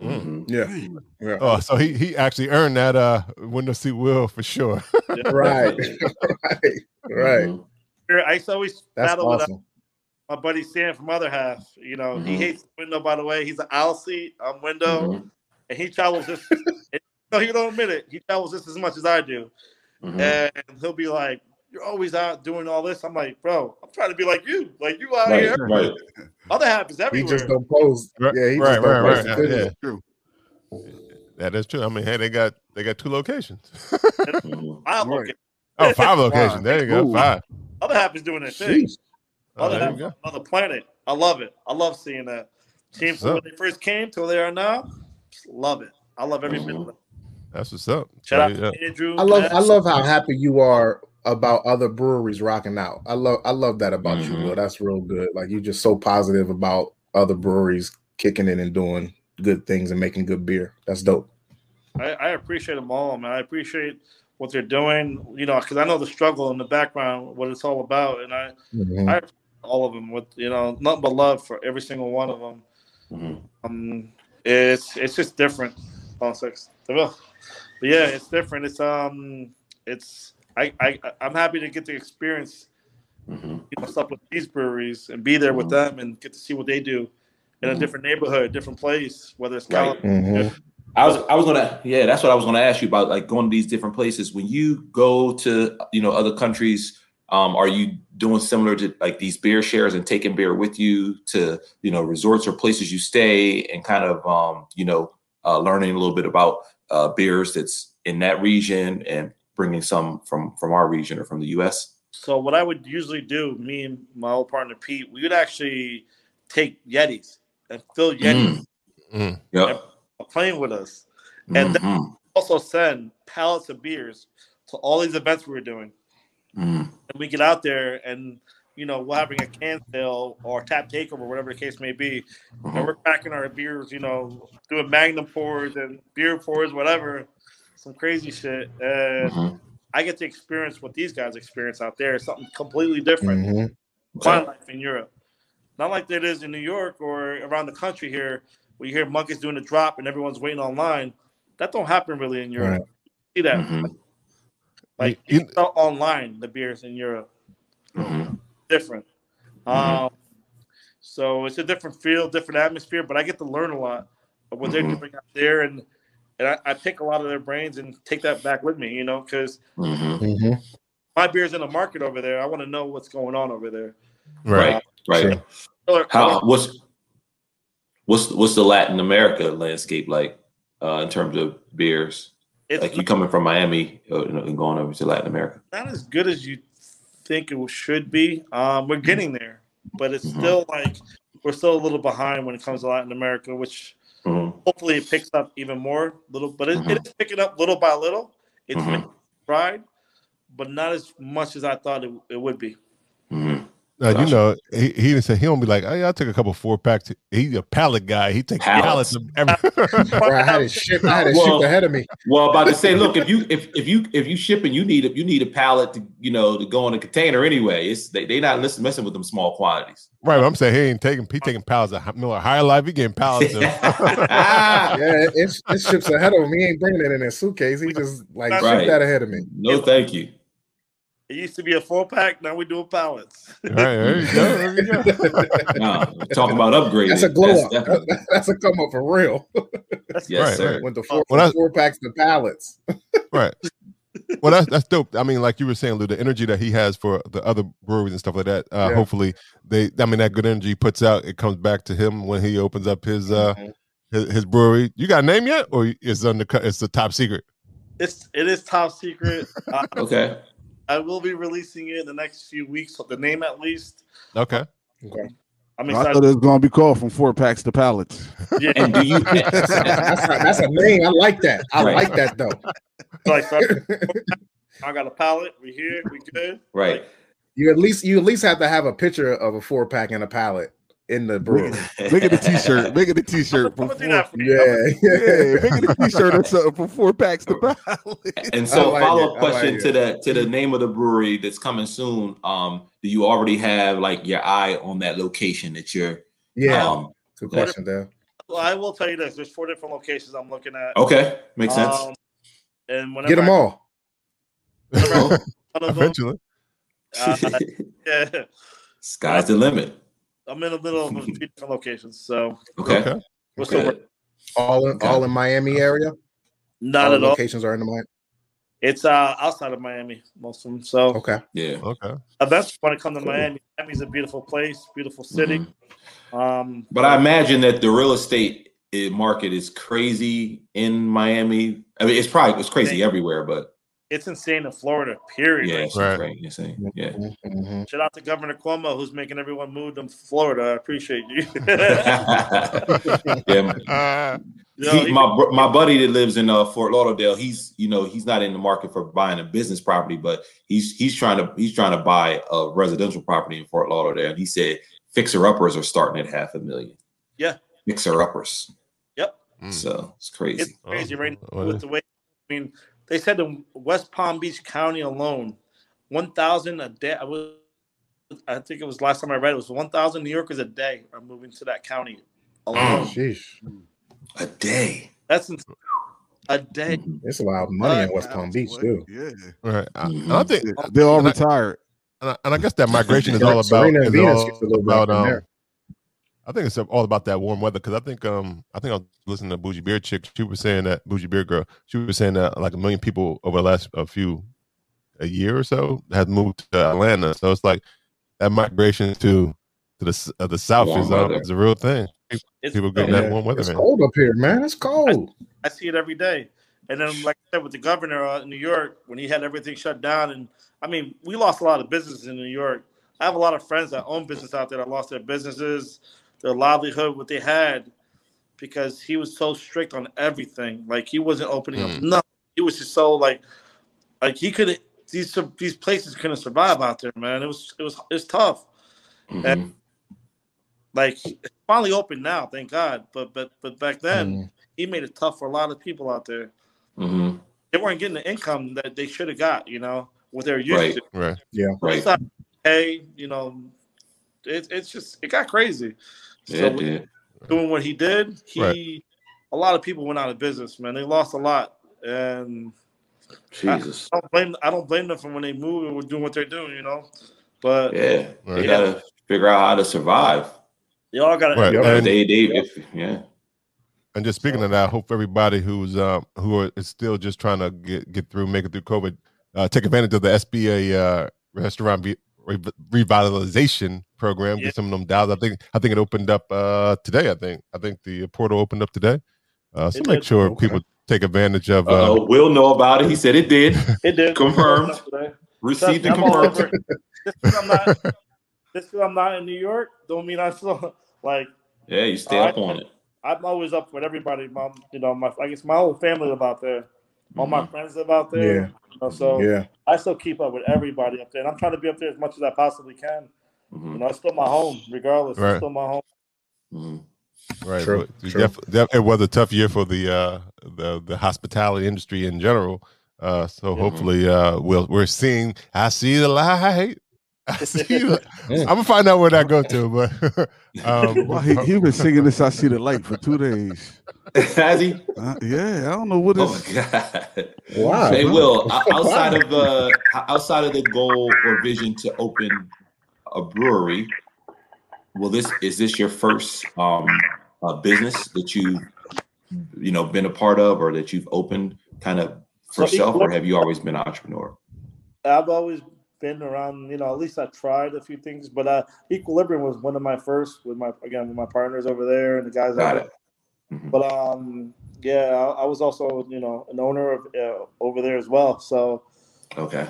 Mhm. Yeah, yeah. Oh, so he he actually earned that uh window seat Will for sure. right, right, right. Mhm. I used to always That's battle with uh, my buddy Sam from other half. You know, he Mhm. hates window. By the way, he's an aisle seat. I'm window, Mhm. and he travels just. no, he don't admit it. He travels just as much as I do, Mhm. and he'll be like, "You're always out doing all this." I'm like, "Bro, I'm trying to be like you. Like you out Right, here. right. Other half is He everywhere." just don't pose. Right, Yeah, he right, just don't right, post right, the yeah, yeah. True. That is true. I mean, hey, they got they got two locations. I Right. look Oh, five locations. There you go. Ooh. Five. Other half is doing their thing. Jeez. Oh, Other half you on go. another planet. I love it. I love seeing that. Team from when they first came to where they are now. Love it. I love every mm-hmm. minute of it. That's what's up. Shout out Yeah. to Andrew. I love Matt. I love how happy you are about other breweries rocking out. I love I love that about you, Mhm. Will. That's real good. Like you're just so positive about other breweries kicking in and doing good things and making good beer. That's dope. I, I appreciate them all, man. I appreciate what they're doing, you know, because I know the struggle in the background, what it's all about, and I, Mhm. I all of them with you know nothing but love for every single one of them. Mhm. Um, it's it's just different. Oh, six. But yeah, it's different. It's um, it's I I I'm happy to get to experience Mhm. you know stuff with these breweries and be there with them and get to see what they do in a Mhm. different neighborhood, different place, whether it's Right. California. Mhm. I was I was gonna yeah that's what I was gonna ask you about like going to these different places when you go to you know other countries um are you doing similar to like these beer shares and taking beer with you to you know resorts or places you stay and kind of um you know uh, learning a little bit about uh, beers that's in that region and bringing some from from our region or from the U.S. So what I would usually do, me and my old partner Pete, we would actually take Yetis and fill Yetis Mm. Yep. a plane with us, and then Mhm. also send pallets of beers to all these events we were doing. Mhm. And we get out there and you know we're having a can sale or tap takeover, whatever the case may be, and Mhm. we're cracking our beers, you know, doing Magnum pours and beer pours, whatever, some crazy shit. And Mhm. I get to experience what these guys experience out there. It's something completely different. Mhm. Fine life in Europe. Not like it is in New York or around the country here, where you hear Monkish doing a drop and everyone's waiting online. That don't happen really in Europe. See that? Mhm. Like You- you sell online the beers in Europe. Mhm. Different. Mhm. Um, so it's a different feel, different atmosphere, but I get to learn a lot of what they're doing out there and and I, I pick a lot of their brains and take that back with me, you know, because Mhm. Mhm. my beer's in the market over there. I want to know what's going on over there. Right. Right. Right. How what's what's what's the Latin America landscape like uh, in terms of beers? It's like you coming from Miami uh, and going over to Latin America. not as good as you think it should be. Um, we're getting there, but it's Mhm. still like we're still a little behind when it comes to Latin America, which Mhm. hopefully it picks up even more. Little, but it, Mhm. it is picking up little by little. It's Mhm. making stride, but not as much as I thought it, it would be. Mhm. Now, you know, he he didn't say he don't be like, oh yeah, I took a couple four packs. He's a pallet guy. He takes Pallets. pallets of everything. I had it shipped. I had it Well- shipped ahead of me. Well, about to say, look, if you if if you if you shipping, you need a you need a pallet to you know to go in a container anyway. It's they they not listen, messing with them small quantities. right. but I'm saying he ain't taking. He taking pallets of Miller High Life. He getting pallets of. Ah, Yeah, it, it, it ships ahead of him. He ain't bringing it in his suitcase. He just like Right. shipped that ahead of me. no, thank you. It used to be a four pack. Now we're doing pallets. All right, there you go. There you go. No, talking about upgrading. That's a glow up. definitely- That's a come up for real. That's yes, Right, sir. right. Went to four, Well, that's- four packs to pallets. right. Well, that's that's dope. I mean, like you were saying, Lou, the energy that he has for the other breweries and stuff like that. Uh, Yeah. Hopefully, they. I mean, that good energy he puts out. It comes back to him when he opens up his uh Mhm. his, his brewery. You got a name yet, or it's undercut? It's the top secret. It's it is top secret. Uh, Okay. I will be releasing it in the next few weeks. The name at least. Okay. Okay. I'm I thought excited. it was gonna be called from four packs to pallets. Yeah, And do you? That's a, that's a name. I like that. I Right. like that though. like, so I got a pallet. We here. We good. right. You at least you at least have to have a picture of a four pack and a pallet in the brewery. Make it a t-shirt. Make it a t-shirt. I'm For gonna do four, for. Yeah, yeah, make it a t-shirt or something for four packs to buy. And so, like follow-up question like to the to the name of the brewery that's coming soon. Um, do you already have like your eye on that location that you're? yeah. Um, Good question, Dan. Well, I will tell you this: there's four different locations I'm looking at. okay, makes sense. Um, and whenever Get them I- all. whenever I- them, Eventually. uh, yeah, Sky's the limit. I'm in the middle of a few different locations, so Okay. Okay. we're still Okay. All in Okay. all in Miami area. not all at all. locations are in the Miami. It's uh outside of Miami, most of them. So Okay. Yeah. Okay. events want to come to Miami. Miami's a beautiful place, beautiful city. Mm-hmm. Um, But I imagine that the real estate eh, market is crazy in Miami. I mean, it's probably it's crazy everywhere, but it's insane in Florida. Period. yeah, Like, it's Right. right. You're saying, yeah. Mhm. shout out to Governor Cuomo who's making everyone move to Florida. I appreciate you. yeah. Uh, You know, He, he- my my buddy that lives in uh, Fort Lauderdale, he's you know he's not in the market for buying a business property, but he's he's trying to he's trying to buy a residential property in Fort Lauderdale, and he said fixer uppers are starting at half a million. Yeah. fixer uppers. Yep. Mm. So it's crazy. It's crazy right now with the way. I mean, they said in West Palm Beach County alone, one thousand a day. I was, I think it was last time I read it was one thousand New Yorkers a day are moving to that county alone. Sheesh. a day. That's ins- a day. It's a lot of money in West Palm Beach too. Yeah, right. I. I think, they're all And I- retired. and I, and I guess that migration is all about. Serena and is all gets a little bit about um, there. I think it's all about that warm weather because I think um I think I was listening to Bougie Beer chick. She was saying that Bougie Beer girl. She was saying that like a million people over the last a few a year or so has moved to Atlanta. So it's like that migration to to the uh, the south Warm is um, is a real thing. It's, People getting Yeah. that warm weather. It's man. cold up here, man. It's cold. I see it every day. And then, like I said, with the governor uh, in New York, when he had everything shut down, and I mean, we lost a lot of businesses in New York. I have a lot of friends that own business out there that lost their businesses, their livelihood, what they had, because he was so strict on everything. Like he wasn't opening up Mm. nothing. He was just so like, like he couldn't. these these places couldn't survive out there, man. It was it was it's tough. Mhm. Like it's finally open now, thank God. But but but back then, Mm. he made it tough for a lot of people out there. Mhm. They weren't getting the income that they should have got, you know, what they're used Right. to. Right. Right. It's not- hey, you know, it, it's just it got crazy. Yeah, So it did. doing what he did, he Right. a lot of people went out of business, man. They lost a lot, and Jesus. I don't blame I don't blame them for when they move and were doing what they're doing, you know. But Yeah. Right. They gotta figure out how to survive. they all got to Right. Yep. And- they they if yeah. And just speaking of that, I hope everybody who's um who are is still just trying to get get through, make it through COVID, uh, take advantage of the SBA uh, restaurant re- re- revitalization program. Yeah. Get some of them dials. I think I think it opened up uh, today. I think I think the portal opened up today. Uh, so It make did. sure Okay. people take advantage of. Uh, Uh, we'll know about it. He said it did. it did Confirmed. Received and I'm all confirmed. over it. Just 'cause I'm not, just 'cause I'm not in New York, don't mean I still like. Yeah, you stay up on it. I'm always up with everybody. Mom, you know, my I guess my whole family live out there. All my Mhm. friends live out there. Yeah. You know, so Yeah. I still keep up with everybody up there, and I'm trying to be up there as much as I possibly can. You Mhm. know, it's still my home, regardless. Right. It's still my home. Mhm. Right. True, true. def- def- it was a tough year for the uh, the the hospitality industry in general. Uh, so Mhm. hopefully, uh, we'll we're seeing. I see the light. I see. The. I'm gonna find out where that go to, but um, Well, he, he been singing this "I See the Light" for two days. Has he? Uh, yeah, I don't know what Oh is. my god. Wow. Hey, Will, outside of uh, outside of the goal or vision to open a brewery, will this is this your first um uh, business that you you know been a part of or that you've opened kind of for So self, or have you always been an entrepreneur? I've always been around. You know, at least I tried a few things, but uh, Equilibrium was one of my first with my again with my partners over there and the guys. Got it. Mhm. But um, yeah, I, I was also you know an owner of uh, over there as well. So Okay.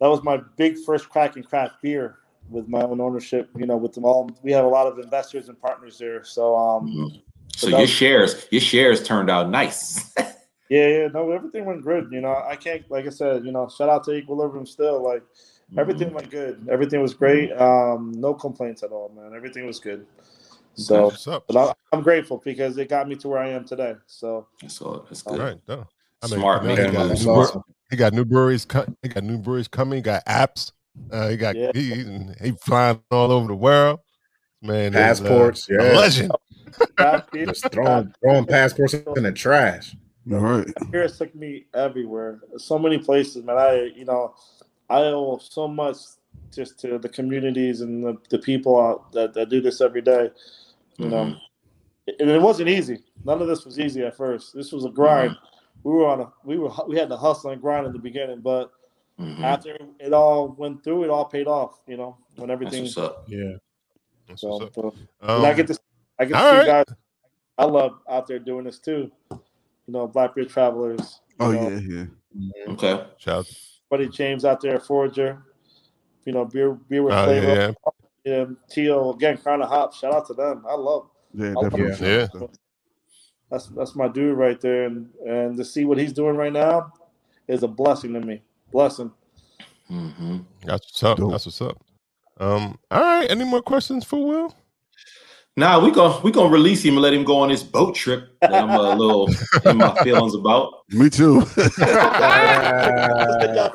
that was my big first crack in craft beer with my own ownership. You know, with them all, we have a lot of investors and partners there. So um, Mhm. So your that- shares, your shares turned out nice. yeah, yeah, no, everything went good. You know, I can't, like I said, you know, shout out to Equilibrium still. Like everything went good. Everything was great. Um, no complaints at all, man. Everything was good. So, but I, I'm grateful because it got me to where I am today. So, That's all. That's good. right, no. Smart, now man. He got, That's new, awesome. he got new breweries. co- He got new breweries coming. He got apps. Uh, he got Yeah. he, he, he flying all over the world. Man, is, uh, Passports, a yeah. legend. Just throwing throwing passports in the trash. All right. Harris took me everywhere, so many places, man. I, you know, I owe so much just to the communities and the, the people out that, that do this every day. You know, and it wasn't easy. None of this was easy at first. This was a grind. We were on a, we were, we had to hustle and grind in the beginning, but Mhm. after it all went through, it all paid off. You know, when That's everything. what's up. Yeah. That's So, what's up. so- Um, I get to, I get to see right. guys. I love out there doing this too. You know, Blackbeard Travelers. Oh know, yeah, yeah. Okay. shout out. Buddy James out there, Forger. You know, beer beer with Oh, flavor. yeah, Yeah, Tio again, Crown of Hop. Shout out to them. I love. Yeah, Oh, definitely. yeah. That's that's my dude right there, and and to see what he's doing right now is a blessing to me. Blessing. hmm That's what's up. Dope. That's what's up. Um, all right. Any more questions for Will? Now we gonna we gonna release him and let him go on this boat trip that I'm a little in my feelings about. Me too.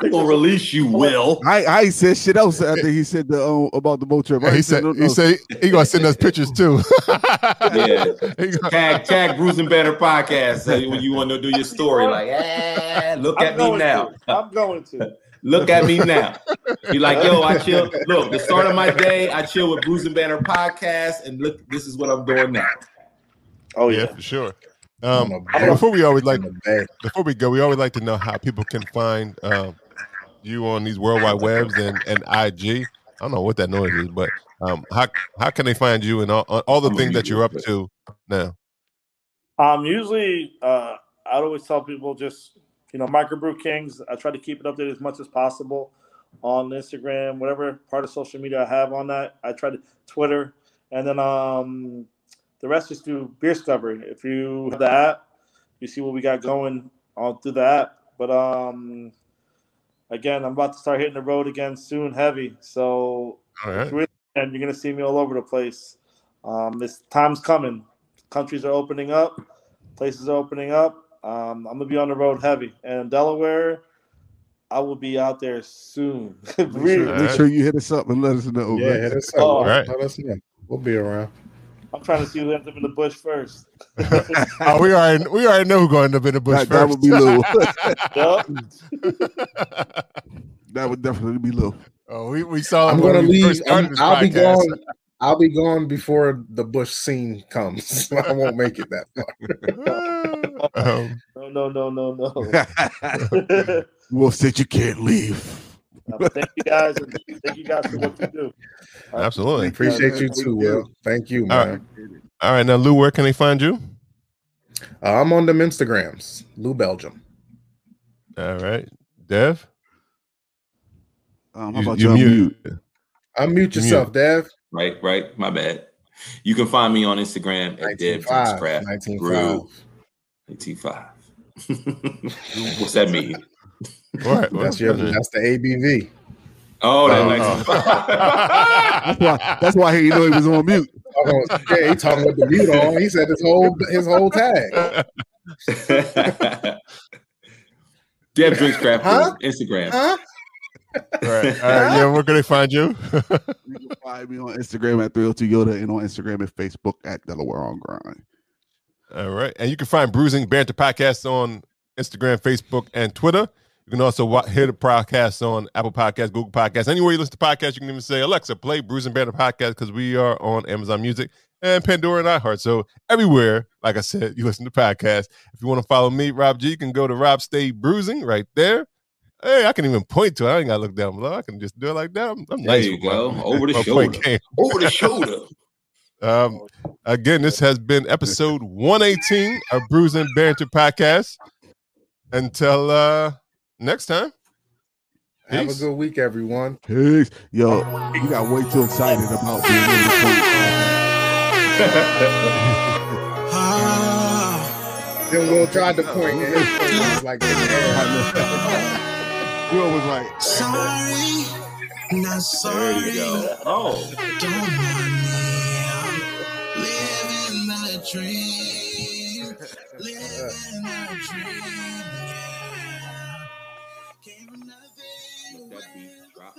We gonna release you, Will. I I said shit else after he said the um, about the boat trip. I he ain't said no- he no- said he gonna send us pictures too. Yeah. He gonna- Tag tag Bruising Banter podcast uh, when you want to do your story. Like, eh, look I'm at me now. to. I'm going to. Look at me now. Be like, yo, I chill. Look, the start of my day, I chill with Bruising Banter podcast, and look, this is what I'm doing now. Oh yeah, yeah. for sure. Um, I'm before we always like In the bag. before we go, we always like to know how people can find um, you on these worldwide webs and, and IG. I don't know what that noise is, but um, how how can they find you and all, all the things that you're up to now? Um, usually, uh, I'd always tell people just you know, Microbrew Kings. I try to keep it updated as much as possible on Instagram, whatever part of social media I have on that. I try to Twitter, and then um, the rest is through Beerscovery. If you have the app, you see what we got going on through the app. But um, again, I'm about to start hitting the road again soon, heavy. So right. through and you're gonna see me all over the place. Um, this time's coming. Countries are opening up, places are opening up. Um, I'm gonna be on the road heavy, and Delaware, I will be out there soon. Make really, sure, make sure you hit us up and let us know. Yeah, man. hit us up. Oh. Let- Right. Let us know. We'll be around. I'm trying to see who ends up in the bush first. oh, we already we already know who's going to end up in the bush That, that would be Lou. That would definitely be Lou. oh, we, we saw. I'm gonna leave. I'm, I'll be podcast. gone. I'll be gone before the bush scene comes. I won't make it that far. Um, No, no, no, no, no. Wolf said you can't leave. Uh, thank you guys, thank you guys for what you do. absolutely. Appreciate you too, Will. Thank you, man. All right, now Lou, where can they find you? Uh, I'm on them Instagrams, Lou Belgium. All right, Dev. Um, how You, about you you mute. mute? Unmute You yourself, Dev. Right, right. My bad. You can find me on Instagram at Dev 19.5. Craft 19.5. Brew. 19.5. What's that mean? All right, That's your. That's the ABV. Oh, that Oh, 19.5. That's why. That's why he knew he was on mute. Oh, yeah, he talking with the mute on. He said his whole his whole tag. Deb Drinks Craft Huh? Instagram. Huh? All right, all right. Yeah, where can they find you? You can find me on Instagram at 302 Yoda and on Instagram and Facebook at Delaware on Grind. All right. And you can find Bruising Banter Podcast on Instagram, Facebook, and Twitter. You can also hear the podcast on Apple Podcasts, Google Podcasts. Anywhere you listen to podcasts, you can even say, Alexa, play Bruising Banter Podcast because we are on Amazon Music and Pandora and iHeart. So everywhere, like I said, you listen to podcasts. If you want to follow me, Rob G, you can go to Rob Stay Bruising right there. Hey, I can even point to it. I ain't got to look down below. I can just do it like that. I'm, I'm There nice you go. Over the shoulder. Over the shoulder. Um, again, this has been episode 118 of Bruising Banter Podcast. Until uh next time. Have a good week, everyone. Peace. Yo, you got way too excited about being in the Ah, Then Will tried to point, and his point was like in the air. Will was like, sorry, not There sorry. you go. Oh. Don't mind me. I'm dream. Living a dream. Yeah. Came from nothing. Let that beat where drop.